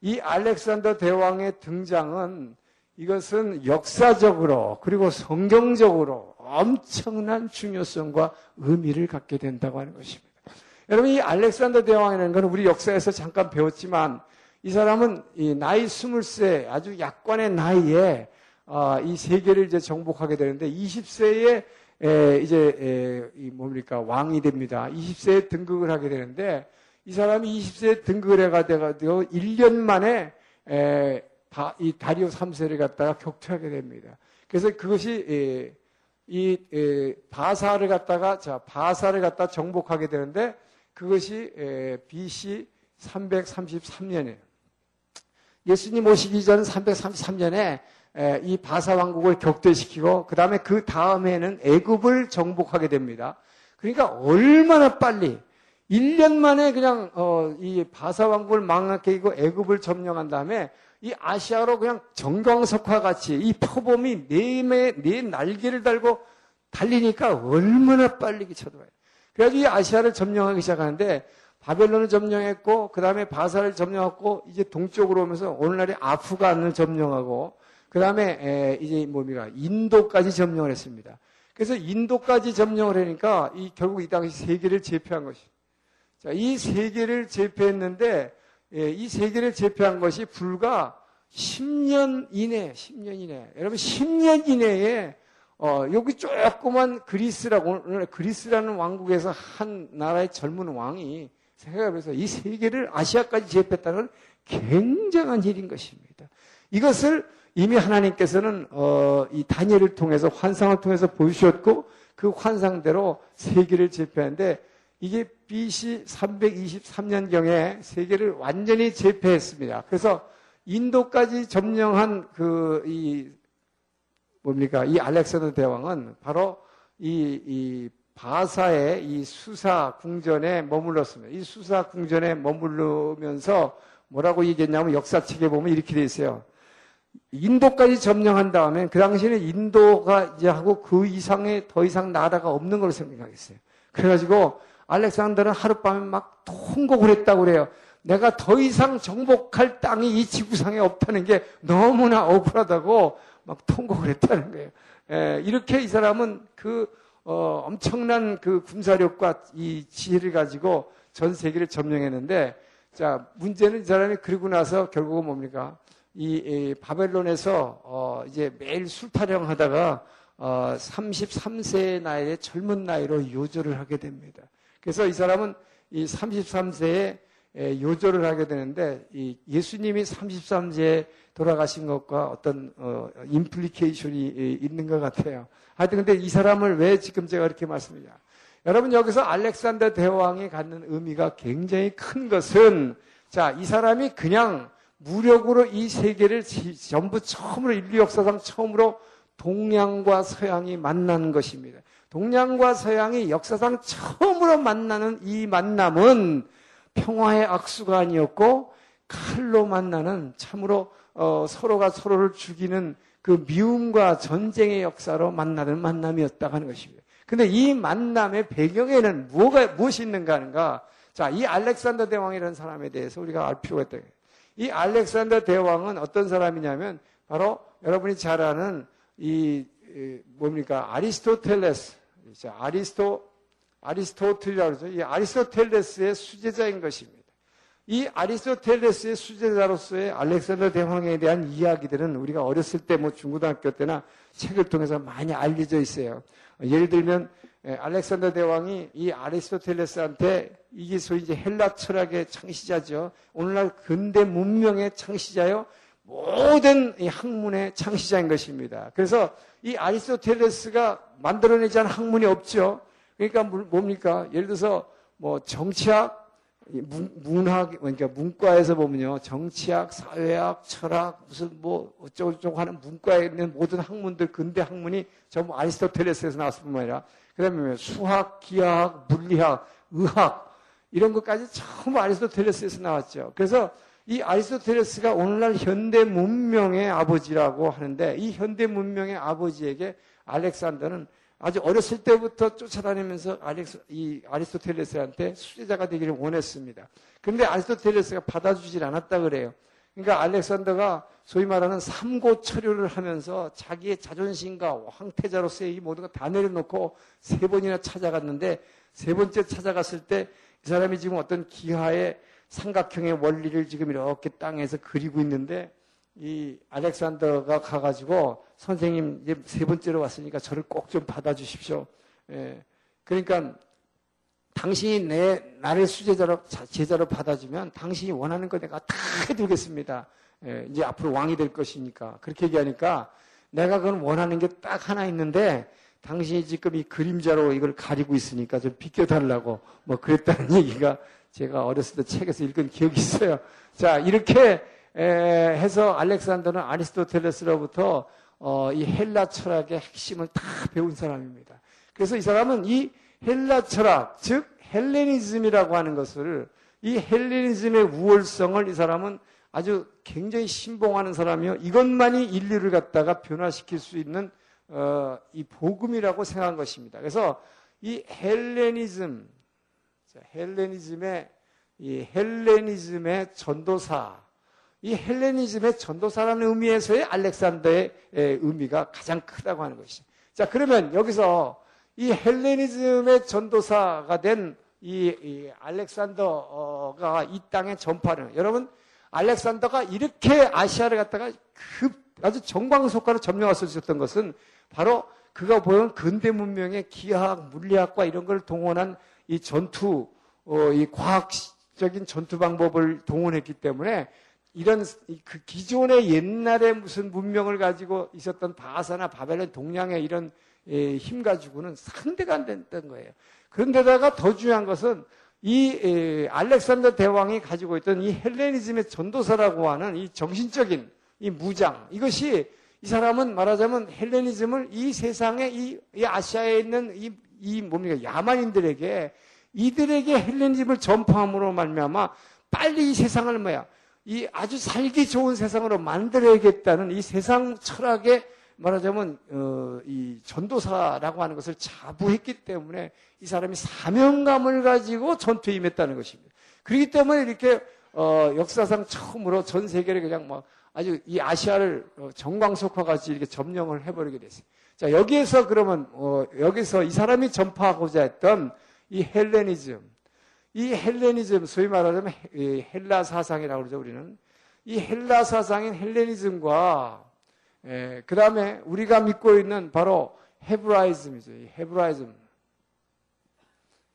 이 알렉산더 대왕의 등장은 이것은 역사적으로 그리고 성경적으로 엄청난 중요성과 의미를 갖게 된다고 하는 것입니다. 여러분 이 알렉산더 대왕이라는 것은 우리 역사에서 잠깐 배웠지만 이 사람은 이 나이 스물 세 아주 약관의 나이에 어, 이 세계를 이제 정복하게 되는데 20세에 에, 이제 에, 이 뭡니까 왕이 됩니다. 20세에 등극을 하게 되는데 이 사람이 20세에 등극을 해가지고 1년 만에 에, 바, 이 다리오 3세를 갖다가 격퇴하게 됩니다. 그래서 그것이 에, 이 에, 바사를 갖다가 자 바사를 갖다 정복하게 되는데 그것이 BC 333년이에요. 예수님 오시기 전 333년에 이 바사 왕국을 격퇴시키고 그 다음에 그 다음에는 애굽을 정복하게 됩니다. 그러니까 얼마나 빨리 1년 만에 그냥 어, 이 바사 왕국을 망하게 애굽을 점령한 다음에 이 아시아로 그냥 정광석화 같이 이 표범이 네, 네 날개를 달고 달리니까 얼마나 빨리 쳐들어요. 그래가지고 이 아시아를 점령하기 시작하는데 바벨론을 점령했고 그 다음에 바사를 점령했고 이제 동쪽으로 오면서 오늘날의 아프간을 점령하고 그 다음에 이제 뭡니까 인도까지 점령을 했습니다. 그래서 인도까지 점령을 하니까 이 결국 이 당시 세계를 제패한 것이. 자, 이 세계를 제패했는데 예, 이 세계를 제패한 것이 불과 10년 이내, 10년 이내. 여러분 10년 이내에 어, 여기 조그만 그리스라고, 오늘 그리스라는 왕국에서 한 나라의 젊은 왕이 생각해보면서 이 세계를 아시아까지 제패했다는 굉장한 일인 것입니다. 이것을 이미 하나님께서는, 어, 이 다니엘을 통해서 환상을 통해서 보여주셨고 그 환상대로 세계를 제패하는데 이게 BC 323년경에 세계를 완전히 제패했습니다. 그래서 인도까지 점령한 그 이 뭡니까? 이 알렉산더 대왕은 바로 이, 이 바사의 이 수사 궁전에 머물렀습니다. 이 수사 궁전에 머물르면서 뭐라고 얘기했냐면 역사책에 보면 이렇게 돼 있어요. 인도까지 점령한 다음에 그 당시에는 인도가 이제 하고 그 이상의 더 이상 나라가 없는 걸로 생각했어요. 그래가지고 알렉산더는 하룻밤에 막 통곡을 했다고 그래요. 내가 더 이상 정복할 땅이 이 지구상에 없다는 게 너무나 억울하다고 막 통곡을 했다는 거예요. 에, 이렇게 이 사람은 그 어, 엄청난 그 군사력과 이 지혜를 가지고 전 세계를 점령했는데 자 문제는 이 사람이 그러고 나서 결국은 뭡니까? 이, 이 바벨론에서 어, 이제 매일 술 타령하다가 어, 33세의 나이에 젊은 나이로 요절을 하게 됩니다. 그래서 이 사람은 이 33세에 요절을 하게 되는데 이 예수님이 33세에 돌아가신 것과 어떤 어, 인플리케이션이 있는 것 같아요. 하여튼 근데 이 사람을 왜 지금 제가 이렇게 말씀드냐? 여러분 여기서 알렉산더 대왕이 갖는 의미가 굉장히 큰 것은 자, 이 사람이 그냥 무력으로 이 세계를 전부 처음으로 인류 역사상 처음으로 동양과 서양이 만나는 것입니다. 동양과 서양이 역사상 처음으로 만나는 이 만남은 평화의 악수가 아니었고 칼로 만나는 참으로 어, 서로가 서로를 죽이는 그 미움과 전쟁의 역사로 만나는 만남이었다 하는 것입니다. 근데 이 만남의 배경에는 뭐가, 무엇이 있는가 하는가? 자, 이 알렉산더 대왕이라는 사람에 대해서 우리가 알 필요가 있다. 이 알렉산더 대왕은 어떤 사람이냐면 바로 여러분이 잘 아는 이, 뭡니까? 아리스토텔레스. 아리스토, 아리스토틀이라고 그러죠. 이 아리스토텔레스의 수제자인 것입니다. 이 아리스토텔레스의 수제자로서의 알렉산더 대왕에 대한 이야기들은 우리가 어렸을 때 뭐 중고등학교 때나 책을 통해서 많이 알려져 있어요. 예를 들면 알렉산더 대왕이 이 아리스토텔레스한테 이게 소위 이제 헬라 철학의 창시자죠. 오늘날 근대 문명의 창시자요. 모든 이 학문의 창시자인 것입니다. 그래서 이 아리스토텔레스가 만들어내지 않은 학문이 없죠. 그러니까 뭡니까? 예를 들어서 뭐 정치학, 문학 그러니까 문과에서 보면요 정치학, 사회학, 철학 무슨 뭐 어쩌고 저쩌고 하는 문과에 있는 모든 학문들 근대 학문이 전부 아리스토텔레스에서 나왔을 뿐만 아니라 그 다음에 수학, 기하학, 물리학, 의학 이런 것까지 전부 아리스토텔레스에서 나왔죠. 그래서 이 아리스토텔레스가 오늘날 현대 문명의 아버지라고 하는데 이 현대 문명의 아버지에게 알렉산더는 아주 어렸을 때부터 쫓아다니면서 아리스, 이 아리스토텔레스한테 수제자가 되기를 원했습니다. 그런데 아리스토텔레스가 받아주질 않았다 그래요. 그러니까 알렉산더가 소위 말하는 삼고 처류를 하면서 자기의 자존심과 황태자로서의 이 모든 걸다 내려놓고 세 번이나 찾아갔는데 세 번째 찾아갔을 때 이 사람이 지금 어떤 기하의 삼각형의 원리를 지금 이렇게 땅에서 그리고 있는데 이 알렉산더가 가가지고 선생님 이제 세 번째로 왔으니까 저를 꼭 좀 받아주십시오. 예. 그러니까 당신이 내 나를 수제자로 제자로 받아주면 당신이 원하는 거 내가 다 해두겠습니다. 예. 이제 앞으로 왕이 될 것이니까 그렇게 얘기하니까 내가 그건 원하는 게 딱 하나 있는데 당신이 지금 이 그림자로 이걸 가리고 있으니까 좀 비켜달라고 뭐 그랬다는 얘기가 제가 어렸을 때 책에서 읽은 기억이 있어요. 자 이렇게 해서 알렉산더는 아리스토텔레스로부터 어, 이 헬라 철학의 핵심을 다 배운 사람입니다. 그래서 이 사람은 이 헬라 철학, 즉 헬레니즘이라고 하는 것을 이 헬레니즘의 우월성을 이 사람은 아주 굉장히 신봉하는 사람이요. 이것만이 인류를 갖다가 변화시킬 수 있는 어, 이 복음이라고 생각한 것입니다. 그래서 이 헬레니즘, 헬레니즘의 이 헬레니즘의 전도사, 이 헬레니즘의 전도사라는 의미에서의 알렉산더의 의미가 가장 크다고 하는 것이죠. 자, 그러면 여기서 이 헬레니즘의 전도사가 된 이, 이 알렉산더가 이 땅에 전파를 여러분 알렉산더가 이렇게 아시아를 갖다가 급 아주 정광석가로 점령할 수 있었던 것은 바로 그가 보는 근대 문명의 기하학, 물리학과 이런 걸 동원한 이 전투, 어, 이 과학적인 전투 방법을 동원했기 때문에 이런 그 기존의 옛날에 무슨 문명을 가지고 있었던 바사나 바벨론 동양의 이런 예, 힘 가지고는 상대가 안 됐던 거예요. 그런데다가 더 중요한 것은 이 예, 알렉산더 대왕이 가지고 있던 이 헬레니즘의 전도사라고 하는 이 정신적인 이 무장 이것이 이 사람은 말하자면 헬레니즘을 이 세상에 이, 이 아시아에 있는 이, 이 뭡니까 야만인들에게 이들에게 헬레니즘을 전파함으로 말미암아 빨리 이 세상을 뭐야 이 아주 살기 좋은 세상으로 만들어야겠다는 이 세상 철학의 말하자면 어, 이 전도사라고 하는 것을 자부했기 때문에 이 사람이 사명감을 가지고 전투에 임했다는 것입니다. 그렇기 때문에 이렇게 어, 역사상 처음으로 전 세계를 그냥 뭐 아주 이 아시아를 어, 전광석화 같이 이렇게 점령을 해버리게 됐어요. 자 여기에서 그러면 어, 여기서 이 사람이 전파하고자 했던 이 헬레니즘 이 헬레니즘, 소위 말하자면 헬라 사상이라고 그러죠, 우리는. 이 헬라 사상인 헬레니즘과, 예, 그 다음에 우리가 믿고 있는 바로 헤브라이즘이죠. 이 헤브라이즘.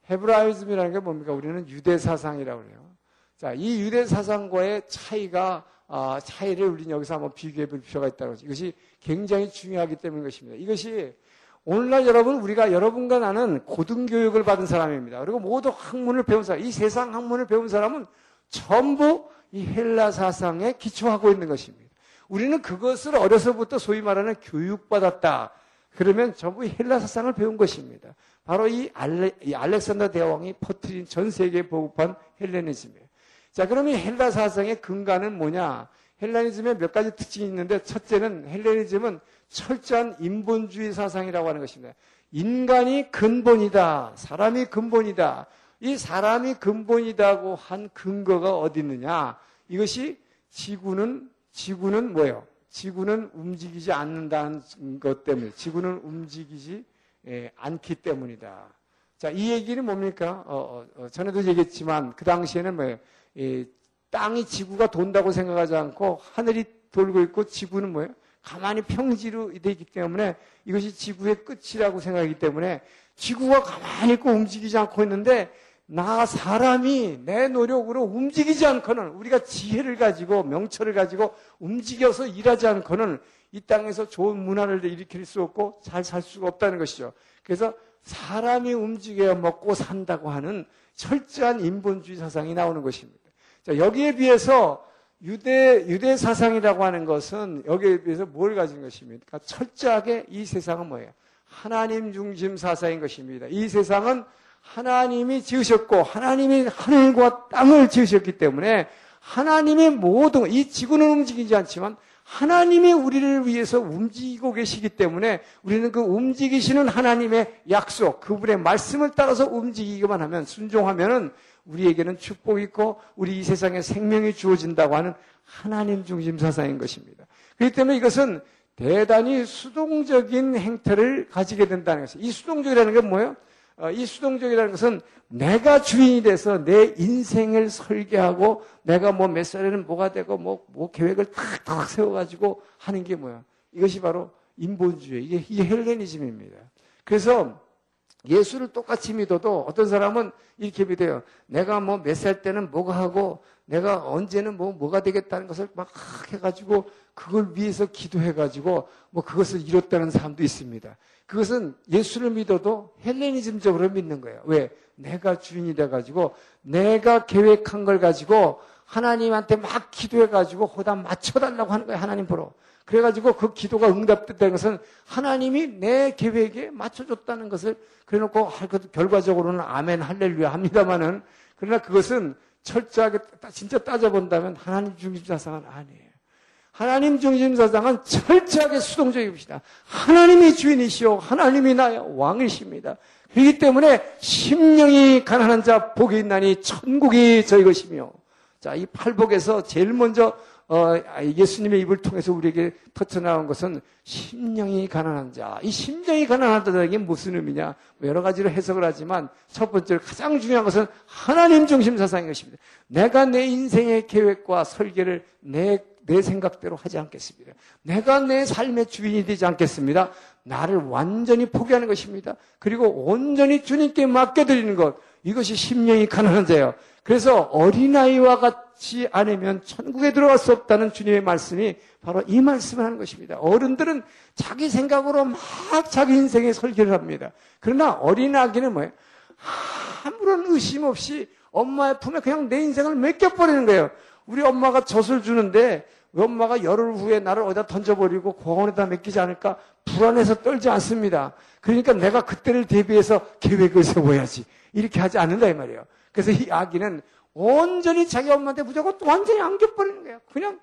헤브라이즘이라는 게 뭡니까? 우리는 유대 사상이라고 그래요. 자, 이 유대 사상과의 차이가, 아, 차이를 우리는 여기서 한번 비교해 볼 필요가 있다고 하죠. 이것이 굉장히 중요하기 때문인 것입니다. 이것이 오늘날 여러분 우리가 여러분과 나는 고등교육을 받은 사람입니다. 그리고 모두 학문을 배운 사람, 이 세상 학문을 배운 사람은 전부 이 헬라 사상에 기초하고 있는 것입니다. 우리는 그것을 어려서부터 소위 말하는 교육받았다. 그러면 전부 이 헬라 사상을 배운 것입니다. 바로 이, 알레, 이 알렉산더 대왕이 퍼뜨린 전 세계에 보급한 헬레니즘이에요. 자, 그러면 헬라 사상의 근간은 뭐냐? 헬레니즘의 몇 가지 특징이 있는데 첫째는 헬레니즘은 철저한 인본주의 사상이라고 하는 것입니다. 인간이 근본이다. 사람이 근본이다. 이 사람이 근본이다고 한 근거가 어디 있느냐? 이것이 지구는 지구는 뭐예요? 지구는 움직이지 않는다는 것 때문에 지구는 움직이지 예, 않기 때문이다. 자, 이 얘기는 뭡니까? 어, 어, 어, 전에도 얘기했지만 그 당시에는 뭐예요? 예, 땅이 지구가 돈다고 생각하지 않고 하늘이 돌고 있고 지구는 뭐예요? 가만히 평지로 되어 있기 때문에 이것이 지구의 끝이라고 생각하기 때문에 지구가 가만히 있고 움직이지 않고 있는데 나 사람이 내 노력으로 움직이지 않고는 우리가 지혜를 가지고 명철을 가지고 움직여서 일하지 않고는 이 땅에서 좋은 문화를 일으킬 수 없고 잘 살 수가 없다는 것이죠. 그래서 사람이 움직여야 먹고 산다고 하는 철저한 인본주의 사상이 나오는 것입니다. 자, 여기에 비해서 유대, 유대 사상이라고 하는 것은 여기에 비해서 뭘 가진 것입니까? 그러니까 철저하게 이 세상은 뭐예요? 하나님 중심 사상인 것입니다. 이 세상은 하나님이 지으셨고 하나님이 하늘과 땅을 지으셨기 때문에 하나님의 모든 이 지구는 움직이지 않지만 하나님이 우리를 위해서 움직이고 계시기 때문에 우리는 그 움직이시는 하나님의 약속, 그분의 말씀을 따라서 움직이기만 하면 순종하면은 우리에게는 축복이 있고 우리 이 세상에 생명이 주어진다고 하는 하나님 중심 사상인 것입니다. 그렇기 때문에 이것은 대단히 수동적인 행태를 가지게 된다는 것이에요. 이 수동적이라는 건 뭐예요? 어, 이 수동적이라는 것은 내가 주인이 돼서 내 인생을 설계하고 내가 뭐 몇 살에는 뭐가 되고 뭐, 뭐 계획을 탁탁 세워가지고 하는 게 뭐야. 이것이 바로 인본주의. 이게, 이게 헬레니즘입니다. 그래서 예수를 똑같이 믿어도 어떤 사람은 이렇게 믿어요. 내가 뭐 몇 살 때는 뭐가 하고 내가 언제는 뭐 뭐가 되겠다는 것을 막 해가지고 그걸 위해서 기도해가지고 뭐 그것을 이뤘다는 사람도 있습니다. 그것은 예수를 믿어도 헬레니즘적으로 믿는 거예요. 왜? 내가 주인이 돼가지고 내가 계획한 걸 가지고 하나님한테 막 기도해가지고 호다 맞춰달라고 하는 거예요. 하나님 보러. 그래가지고 그 기도가 응답됐다는 것은 하나님이 내 계획에 맞춰줬다는 것을 그래놓고 결과적으로는 아멘 할렐루야 합니다만은 그러나 그것은 철저하게 진짜 따져본다면 하나님 중심 사상은 아니에요. 하나님 중심 사상은 철저하게 수동적입니다. 하나님이 주인이시오. 하나님이 나의 왕이십니다. 그렇기 때문에 심령이 가난한 자 복이 있나니 천국이 저희 것이며 자, 이 팔복에서 제일 먼저 어, 예수님의 입을 통해서 우리에게 터쳐나온 것은 심령이 가난한 자. 이 심령이 가난하다는 게 무슨 의미냐? 뭐 여러 가지로 해석을 하지만 첫 번째로 가장 중요한 것은 하나님 중심 사상인 것입니다. 내가 내 인생의 계획과 설계를 내, 내 생각대로 하지 않겠습니다. 내가 내 삶의 주인이 되지 않겠습니다. 나를 완전히 포기하는 것입니다. 그리고 온전히 주님께 맡겨드리는 것. 이것이 심령이 가난한 자예요. 그래서 어린아이와 같 지 않으면 천국에 들어갈 수 없다는 주님의 말씀이 바로 이 말씀을 하는 것입니다. 어른들은 자기 생각으로 막 자기 인생에 설계를 합니다. 그러나 어린아기는 뭐예요? 아무런 의심 없이 엄마의 품에 그냥 내 인생을 맡겨버리는 거예요. 우리 엄마가 젖을 주는데 엄마가 열흘 후에 나를 어디다 던져버리고 공원에다 맡기지 않을까 불안해서 떨지 않습니다. 그러니까 내가 그때를 대비해서 계획을 세워야지. 이렇게 하지 않는다 이 말이에요. 그래서 이 아기는 온전히 자기 엄마한테 무조건 완전히 안겨버리는 거예요. 그냥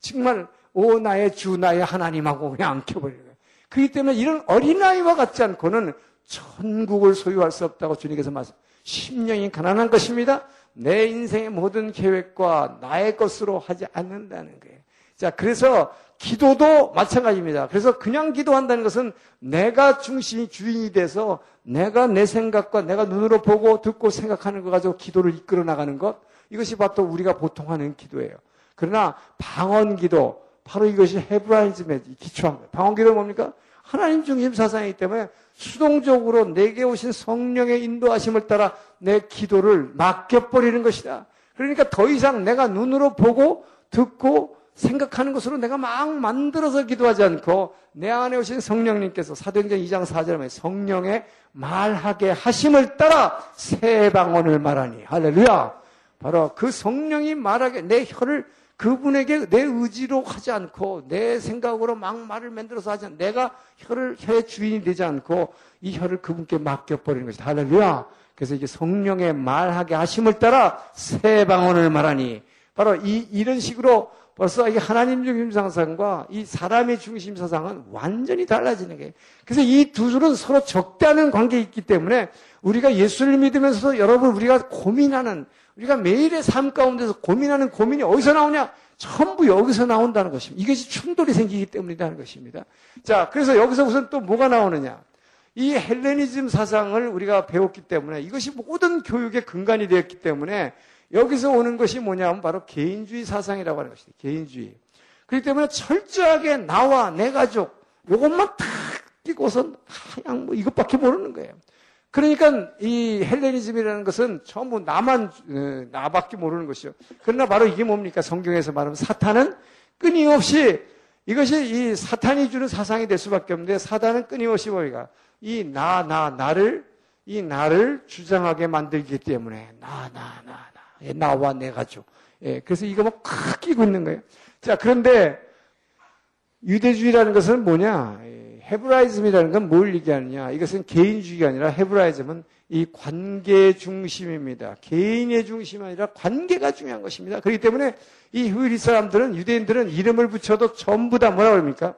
정말 오 나의 주 나의 하나님하고 그냥 안겨버리는 거예요. 그렇기 때문에 이런 어린아이와 같지 않고는 천국을 소유할 수 없다고 주님께서 말씀. 심령이 가난한 것입니다. 내 인생의 모든 계획과 나의 것으로 하지 않는다는 거예요. 자, 그래서 기도도 마찬가지입니다. 그래서 그냥 기도한다는 것은 내가 중심이 주인이 돼서 내가 내 생각과 내가 눈으로 보고 듣고 생각하는 거 가지고 기도를 이끌어 나가는 것 이것이 바로 우리가 보통 하는 기도예요. 그러나 방언 기도 바로 이것이 헤브라이즘에 기초한 거예요. 방언 기도는 뭡니까? 하나님 중심 사상이기 때문에 수동적으로 내게 오신 성령의 인도하심을 따라 내 기도를 맡겨버리는 것이다. 그러니까 더 이상 내가 눈으로 보고 듣고 생각하는 것으로 내가 막 만들어서 기도하지 않고 내 안에 오신 성령님께서 사도행전 2장 4절에 말 성령의 말하게 하심을 따라 새 방언을 말하니. 할렐루야. 바로 그 성령이 말하게 내 혀를 그분에게 내 의지로 하지 않고 내 생각으로 막 말을 만들어서 하지 않고 내가 혀를 혀의 주인이 되지 않고 이 혀를 그분께 맡겨 버리는 것이다. 할렐루야. 그래서 이게 성령의 말하게 하심을 따라 새 방언을 말하니. 바로 이 이런 식으로 벌써 이 하나님 중심 사상과 이 사람의 중심 사상은 완전히 달라지는 거예요. 그래서 이 두 줄은 서로 적대하는 관계에 있기 때문에 우리가 예수를 믿으면서 여러분 우리가 고민하는 우리가 매일의 삶 가운데서 고민하는 고민이 어디서 나오냐? 전부 여기서 나온다는 것입니다. 이것이 충돌이 생기기 때문이라는 것입니다. 자, 그래서 여기서 우선 또 뭐가 나오느냐? 이 헬레니즘 사상을 우리가 배웠기 때문에 이것이 모든 교육의 근간이 되었기 때문에 여기서 오는 것이 뭐냐면 바로 개인주의 사상이라고 하는 것이다. 개인주의. 그렇기 때문에 철저하게 나와 내 가족 요것만 탁 끼고서 그냥 뭐 이것밖에 모르는 거예요. 그러니까 이 헬레니즘이라는 것은 전부 나만 어, 나밖에 모르는 것이죠. 그러나 바로 이게 뭡니까? 성경에서 말하면 사탄은 끊임없이 이것이 이 사탄이 주는 사상이 될 수밖에 없는데 사탄은 끊임없이 뭐니까 이 나, 나, 나를, 이 나를 주장하게 만들기 때문에, 나, 나, 나, 나. 예, 나와 내 가족. 예, 그래서 이거 막확 끼고 있는 거예요. 자, 그런데 유대주의라는 것은 뭐냐? 헤브라이즘이라는 건 뭘 얘기하느냐? 이것은 개인주의가 아니라 헤브라이즘은 이 관계 중심입니다. 개인의 중심이 아니라 관계가 중요한 것입니다. 그렇기 때문에 이 후리 사람들은 유대인들은 이름을 붙여도 전부 다 뭐라 그럽니까?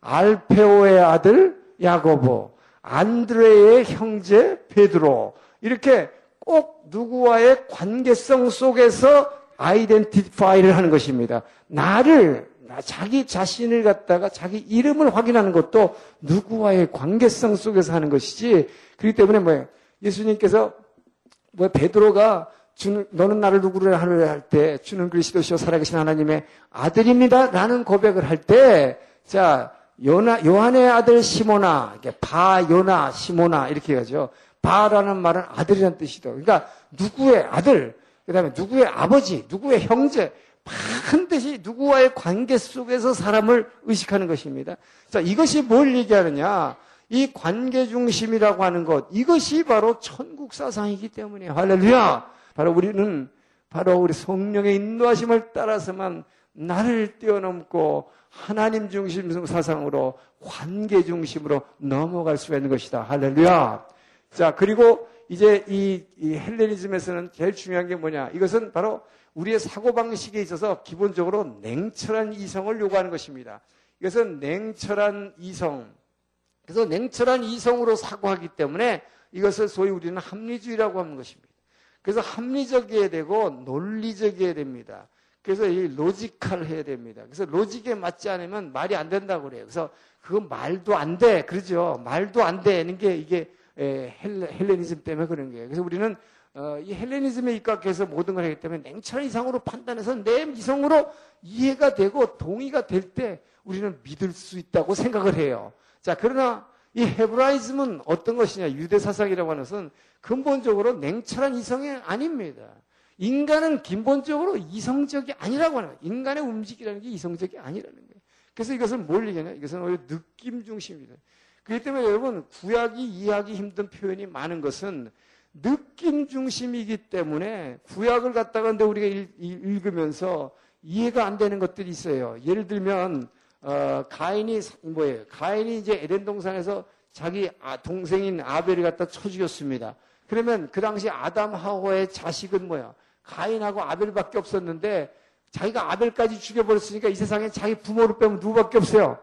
알페오의 아들 야고보, 안드레의 형제 베드로 이렇게 꼭 누구와의 관계성 속에서 아이덴티파이를 하는 것입니다. 나를 자기 자신을 갖다가 자기 이름을 확인하는 것도 누구와의 관계성 속에서 하는 것이지. 그렇기 때문에 뭐예요? 예수님께서 뭐 베드로가 주는 너는 나를 누구를 하느냐 할 때 주는 그리스도시요 살아계신 하나님의 아들입니다라는 고백을 할 때 자 요나 요한의 아들 시모나 이게 바 요나 시모나 이렇게 하죠. 바라는 말은 아들이라는 뜻이죠. 그러니까 누구의 아들, 그 다음에 누구의 아버지, 누구의 형제 반드시 누구와의 관계 속에서 사람을 의식하는 것입니다. 자, 이것이 뭘 얘기하느냐? 이 관계 중심이라고 하는 것, 이것이 바로 천국 사상이기 때문에 할렐루야. 바로 우리는 바로 우리 성령의 인도하심을 따라서만 나를 뛰어넘고 하나님 중심 사상으로 관계 중심으로 넘어갈 수가 있는 것이다. 할렐루야. 자, 그리고 이제 이, 이 헬레니즘에서는 제일 중요한 게 뭐냐? 이것은 바로 우리의 사고방식에 있어서 기본적으로 냉철한 이성을 요구하는 것입니다. 이것은 냉철한 이성. 그래서 냉철한 이성으로 사고하기 때문에 이것을 소위 우리는 합리주의라고 하는 것입니다. 그래서 합리적이어야 되고 논리적이어야 됩니다. 그래서 이 logical 해야 됩니다. 그래서 로직에 맞지 않으면 말이 안 된다고 그래요. 그래서 그건 말도 안 돼. 그러죠. 말도 안 되는 게 이게 헬레니즘 때문에 그런 거예요. 그래서 우리는 어, 이 헬레니즘에 입각해서 모든 걸 하기 때문에 냉철한 이성으로 판단해서 내 이성으로 이해가 되고 동의가 될 때 우리는 믿을 수 있다고 생각을 해요. 자, 그러나 이 헤브라이즘은 어떤 것이냐? 유대 사상이라고 하는 것은 근본적으로 냉철한 이성이 아닙니다. 인간은 기본적으로 이성적이 아니라고 하는 거예요. 인간의 움직이라는 게 이성적이 아니라는 거예요. 그래서 이것은 뭘 얘기하냐? 이것은 오히려 느낌 중심이다. 그렇기 때문에 여러분 구약이 이해하기 힘든 표현이 많은 것은 느낌 중심이기 때문에 구약을 갖다가 근데 우리가 읽, 으면서 이해가 안 되는 것들이 있어요. 예를 들면 어, 가인이 뭐예요? 가인이 이제 에덴 동산에서 자기 아, 동생인 아벨을 갖다 쳐 죽였습니다. 그러면 그 당시 아담 하워의 자식은 뭐야? 가인하고 아벨밖에 없었는데 자기가 아벨까지 죽여버렸으니까 이 세상에 자기 부모를 빼면 누구밖에 없어요?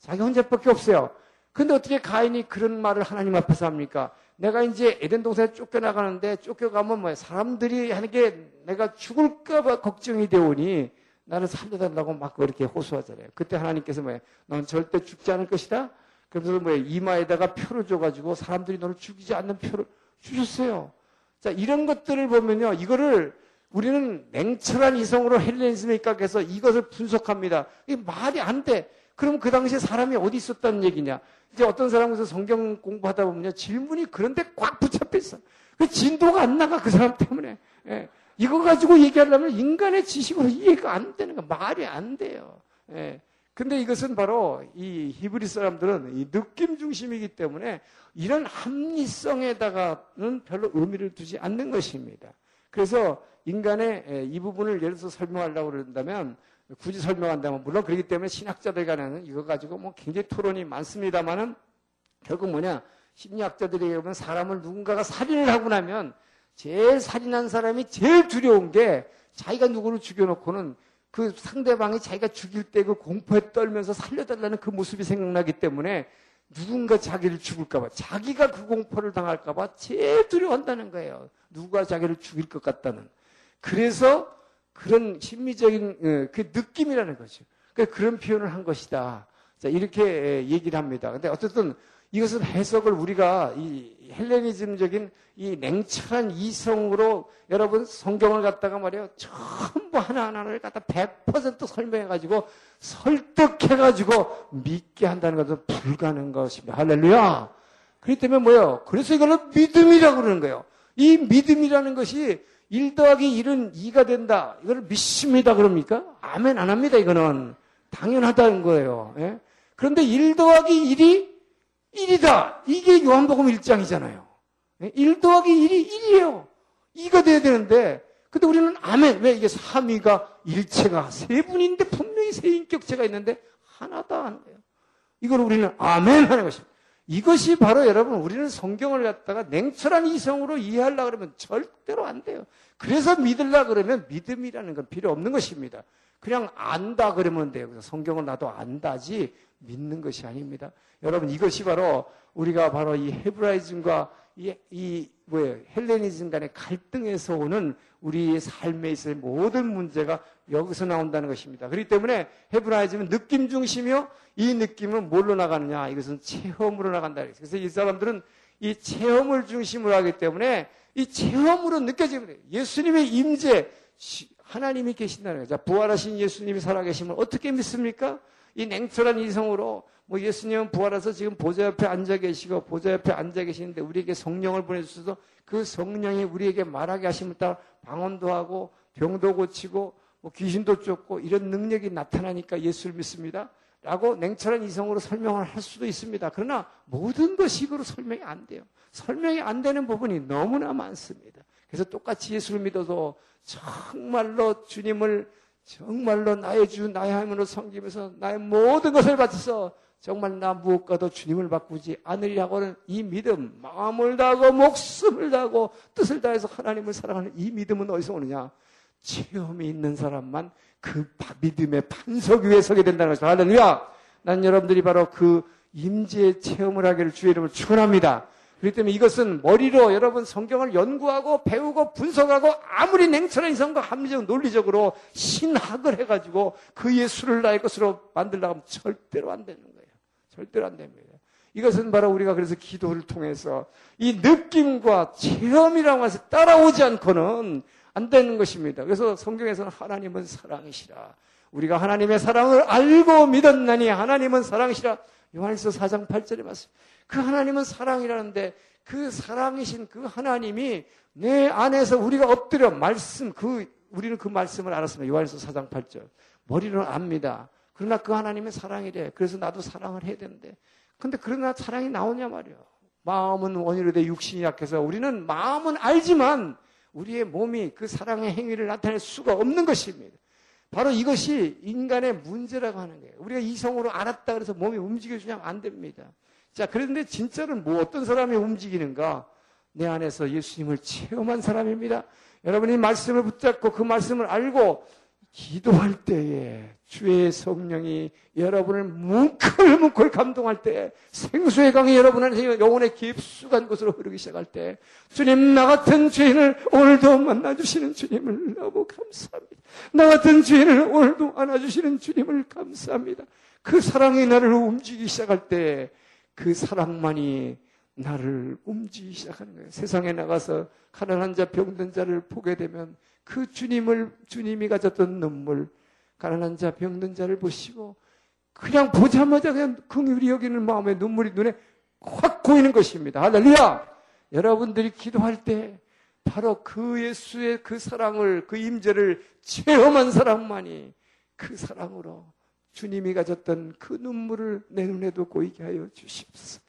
자기 혼자밖에 없어요. 근데 어떻게 가인이 그런 말을 하나님 앞에서 합니까? 내가 이제 에덴 동산에 쫓겨나가는데 쫓겨가면 뭐 사람들이 하는 게 내가 죽을까봐 걱정이 되오니 나를 살려달라고 막 그렇게 호소하잖아요. 그때 하나님께서 뭐야? 넌 절대 죽지 않을 것이다? 그러면서 뭐야? 이마에다가 표를 줘가지고 사람들이 너를 죽이지 않는 표를 주셨어요. 자, 이런 것들을 보면요. 이거를 우리는 냉철한 이성으로 헬레니즘에 입각해서 이것을 분석합니다. 이게 말이 안 돼. 그럼 그 당시에 사람이 어디 있었다는 얘기냐? 이제 어떤 사람에서 성경 공부하다 보면요. 질문이 그런데 꽉 붙잡혀 있어. 그 진도가 안 나가, 그 사람 때문에. 예. 이거 가지고 얘기하려면 인간의 지식으로 이해가 안 되는 거 말이 안 돼요. 예. 근데 이것은 바로 이 히브리 사람들은 이 느낌 중심이기 때문에 이런 합리성에다가는 별로 의미를 두지 않는 것입니다. 그래서 인간의 이 부분을 예를 들어서 설명하려고 그런다면 굳이 설명한다면 물론 그렇기 때문에 신학자들 간에는 이거 가지고 뭐 굉장히 토론이 많습니다만은 결국 뭐냐 심리학자들이 보면 사람을 누군가가 살인을 하고 나면 제일 살인한 사람이 제일 두려운 게 자기가 누구를 죽여놓고는 그 상대방이 자기가 죽일 때 그 공포에 떨면서 살려달라는 그 모습이 생각나기 때문에 누군가 자기를 죽을까봐 자기가 그 공포를 당할까봐 제일 두려워한다는 거예요. 누가 자기를 죽일 것 같다는. 그래서 그런 심리적인 어, 그 느낌이라는 거죠. 그러니까 그런 표현을 한 것이다. 자, 이렇게 얘기를 합니다. 근데 어쨌든 이것은 해석을 우리가 이 헬레니즘적인 이 냉철한 이성으로 여러분 성경을 갖다가 말이에요. 전부 하나하나를 갖다 100% 설명해가지고 설득해가지고 믿게 한다는 것은 불가능한 것입니다. 할렐루야! 그렇기 때문에 뭐예요? 그래서 이거는 믿음이라고 그러는 거예요. 이 믿음이라는 것이 1 더하기 1은 2가 된다. 이걸 믿습니다. 그럽니까? 아멘 안 합니다. 이거는. 당연하다는 거예요. 예? 그런데 1 더하기 1이 1이다. 이게 요한복음 1장이잖아요. 1 더하기 1이 1이에요. 2가 돼야 되는데, 근데 우리는 아멘. 왜 이게 3위가 일체가 세 분인데 분명히 세 인격체가 있는데 하나다. 이걸 우리는 아멘 하는 것입니다. 이것이 바로 여러분 우리는 성경을 갖다가 냉철한 이성으로 이해하려 그러면 절대로 안 돼요. 그래서 믿으려 그러면 믿음이라는 건 필요 없는 것입니다. 그냥 안다 그러면 돼요. 그래서 성경을 나도 안다지 믿는 것이 아닙니다. 여러분 이것이 바로 우리가 바로 이 헤브라이즘과 이, 이 뭐예요? 헬레니즘 간의 갈등에서 오는 우리의 삶에 있어의 모든 문제가 여기서 나온다는 것입니다. 그렇기 때문에 헤브라이즘은 느낌 중심이요. 이 느낌은 뭘로 나가느냐? 이것은 체험으로 나간다. 그래서 이 사람들은 이 체험을 중심으로 하기 때문에 이 체험으로 느껴지는 거예요. 예수님의 임재, 하나님이 계신다는 거죠. 부활하신 예수님이 살아계시면 어떻게 믿습니까? 이 냉철한 이성으로 뭐 예수님은 부활해서 지금 보좌 옆에 앉아 계시고 보좌 옆에 앉아 계시는데 우리에게 성령을 보내주셔서 그 성령이 우리에게 말하게 하심을 따라 방언도 하고 병도 고치고 뭐 귀신도 쫓고 이런 능력이 나타나니까 예수를 믿습니다. 라고 냉철한 이성으로 설명을 할 수도 있습니다. 그러나 모든 것식으로 설명이 안 돼요. 설명이 안 되는 부분이 너무나 많습니다. 그래서 똑같이 예수를 믿어도 정말로 주님을 정말로 나의 주, 나의 하나님으로 섬기면서 나의 모든 것을 바쳐서 정말 나 무엇과도 주님을 바꾸지 않으리라고는 이 믿음, 마음을 다하고 목숨을 다하고 뜻을 다해서 하나님을 사랑하는 이 믿음은 어디서 오느냐? 체험이 있는 사람만 그 믿음의 반석 위에 서게 된다는 것이다. 할렐루야! 난 여러분들이 바로 그 임재의 체험을 하기를 주의 이름을 축원합니다. 그렇기 때문에 이것은 머리로 여러분 성경을 연구하고 배우고 분석하고 아무리 냉철한 이성과 합리적 논리적으로 신학을 해가지고 그 예수를 나의 것으로 만들려고 하면 절대로 안 되는 거예요. 절대로 안 됩니다. 이것은 바로 우리가 그래서 기도를 통해서 이 느낌과 체험이라고 해서 따라오지 않고는 안 되는 것입니다. 그래서 성경에서는 하나님은 사랑이시라. 우리가 하나님의 사랑을 알고 믿었나니 하나님은 사랑이시라. 요한일서 4장 8절에 말씀. 그 하나님은 사랑이라는데 그 사랑이신 그 하나님이 내 안에서 우리가 엎드려 말씀 그 우리는 그 말씀을 알았습니다. 요한일서 4장 8절. 머리로는 압니다. 그러나 그 하나님의 사랑이래. 그래서 나도 사랑을 해야 되는데. 근데 그러나 사랑이 나오냐 말이요. 마음은 원이로 돼 육신이 약해서 우리는 마음은 알지만 우리의 몸이 그 사랑의 행위를 나타낼 수가 없는 것입니다. 바로 이것이 인간의 문제라고 하는 거예요. 우리가 이성으로 알았다 그래서 몸이 움직여주냐면 안 됩니다. 자, 그런데 진짜로 뭐 어떤 사람이 움직이는가? 내 안에서 예수님을 체험한 사람입니다. 여러분이 말씀을 붙잡고 그 말씀을 알고 기도할 때에 주의 성령이 여러분을 뭉클뭉클 감동할 때 생수의 강이 여러분의 영혼의 깊숙한 곳으로 흐르기 시작할 때 주님 나 같은 죄인을 오늘도 만나주시는 주님을 너무 감사합니다. 나 같은 죄인을 오늘도 안아주시는 주님을 감사합니다. 그 사랑이 나를 움직이기 시작할 때 그 사랑만이 나를 움직이기 시작하는 거예요. 세상에 나가서 가난한 자, 병든 자를 보게 되면 그 주님을, 주님이 가졌던 눈물, 가난한 자, 병든 자를 보시고 그냥 보자마자 그냥 긍휼히 여기는 마음에 눈물이 눈에 확 고이는 것입니다. 할렐루야! 여러분들이 기도할 때 바로 그 예수의 그 사랑을, 그 임재를 체험한 사람만이 그 사랑으로 주님이 가졌던 그 눈물을 내 눈에도 고이게 하여 주십시오.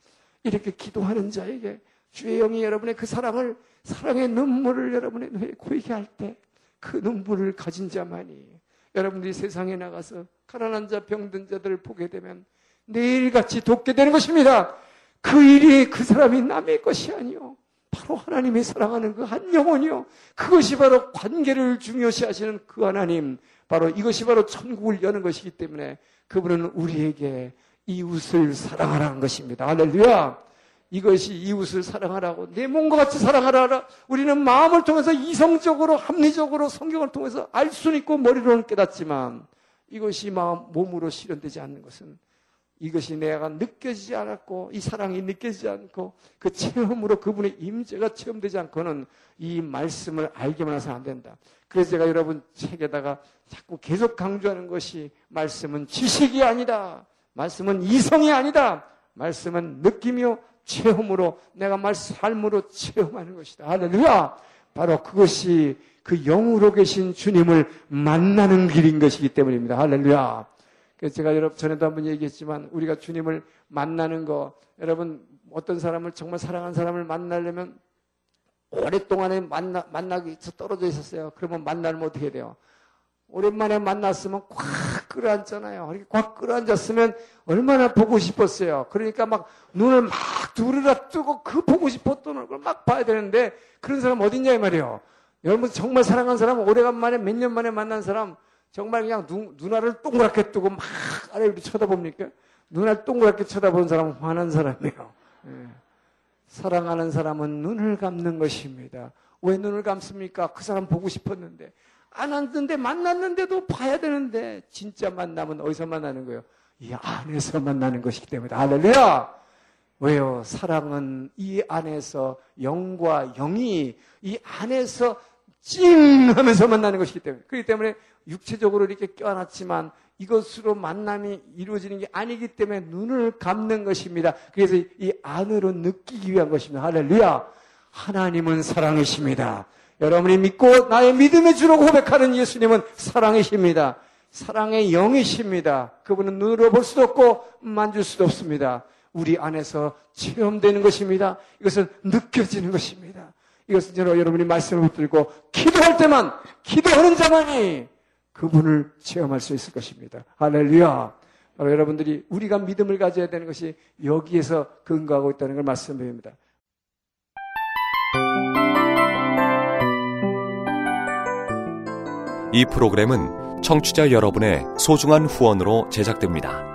이렇게 기도하는 자에게 주의 영이 여러분의 그 사랑을, 사랑의 눈물을 여러분의 눈에 고이게 할 때 그 눈물을 가진 자만이 여러분들이 세상에 나가서 가난한 자, 병든 자들을 보게 되면 내일같이 돕게 되는 것입니다. 그 일이 그 사람이 남의 것이 아니요. 바로 하나님이 사랑하는 그 한 영혼이요. 그것이 바로 관계를 중요시 하시는 그 하나님. 바로 이것이 바로 천국을 여는 것이기 때문에 그분은 우리에게 이웃을 사랑하라는 것입니다. 할렐루야. 이것이 이웃을 사랑하라고 내 몸과 같이 사랑하라. 우리는 마음을 통해서 이성적으로 합리적으로 성경을 통해서 알 수는 있고 머리로는 깨닫지만 이것이 마음 몸으로 실현되지 않는 것은 이것이 내가 느껴지지 않았고 이 사랑이 느껴지지 않고 그 체험으로 그분의 임재가 체험되지 않고는 이 말씀을 알게만 해서는 안 된다. 그래서 제가 여러분 책에다가 자꾸 계속 강조하는 것이 말씀은 지식이 아니다. 말씀은 이성이 아니다. 말씀은 느낌이요 체험으로 내가 말 삶으로 체험하는 것이다. 할렐루야. 바로 그것이 그 영으로 계신 주님을 만나는 길인 것이기 때문입니다. 할렐루야. 제가 여러분 전에도 한번 얘기했지만 우리가 주님을 만나는 거 여러분 어떤 사람을 정말 사랑하는 사람을 만나려면 오랫동안에 만나, 만나기 떨어져 있었어요. 그러면 만나면 어떻게 돼요? 오랜만에 만났으면 꽉 끌어앉잖아요. 이렇게 꽉 끌어앉았으면 얼마나 보고 싶었어요. 그러니까 막 눈을 막 두르라 뜨고 그 보고 싶었던 얼굴 막 봐야 되는데 그런 사람 어딨냐 이 말이에요. 여러분 정말 사랑한 사람 오래간만에 몇 년 만에 만난 사람 정말 그냥 눈, 눈알을 동그랗게 뜨고 막 아래로 쳐다봅니까? 눈알 동그랗게 쳐다보는 사람은 화난 사람이에요. 예. 사랑하는 사람은 눈을 감는 것입니다. 왜 눈을 감습니까? 그 사람 보고 싶었는데. 안 왔는데 만났는데도 봐야 되는데 진짜 만나면 어디서 만나는 거예요? 이 안에서 만나는 것이기 때문에 할렐루야! 왜요? 사랑은 이 안에서 영과 영이 이 안에서 찡 하면서 만나는 것이기 때문에 그렇기 때문에 육체적으로 이렇게 껴안았지만 이것으로 만남이 이루어지는 게 아니기 때문에 눈을 감는 것입니다. 그래서 이 안으로 느끼기 위한 것입니다. 할렐루야! 하나님은 사랑이십니다. 여러분이 믿고 나의 믿음의 주로 고백하는 예수님은 사랑이십니다. 사랑의 영이십니다. 그분은 눈으로 볼 수도 없고 만질 수도 없습니다. 우리 안에서 체험되는 것입니다. 이것은 느껴지는 것입니다. 이것은 여러분이 말씀을 붙들고 기도할 때만 기도하는 자만이 그분을 체험할 수 있을 것입니다. 할렐루야. 바로 여러분들이 우리가 믿음을 가져야 되는 것이 여기에서 근거하고 있다는 걸 말씀드립니다. 이 프로그램은 청취자 여러분의 소중한 후원으로 제작됩니다.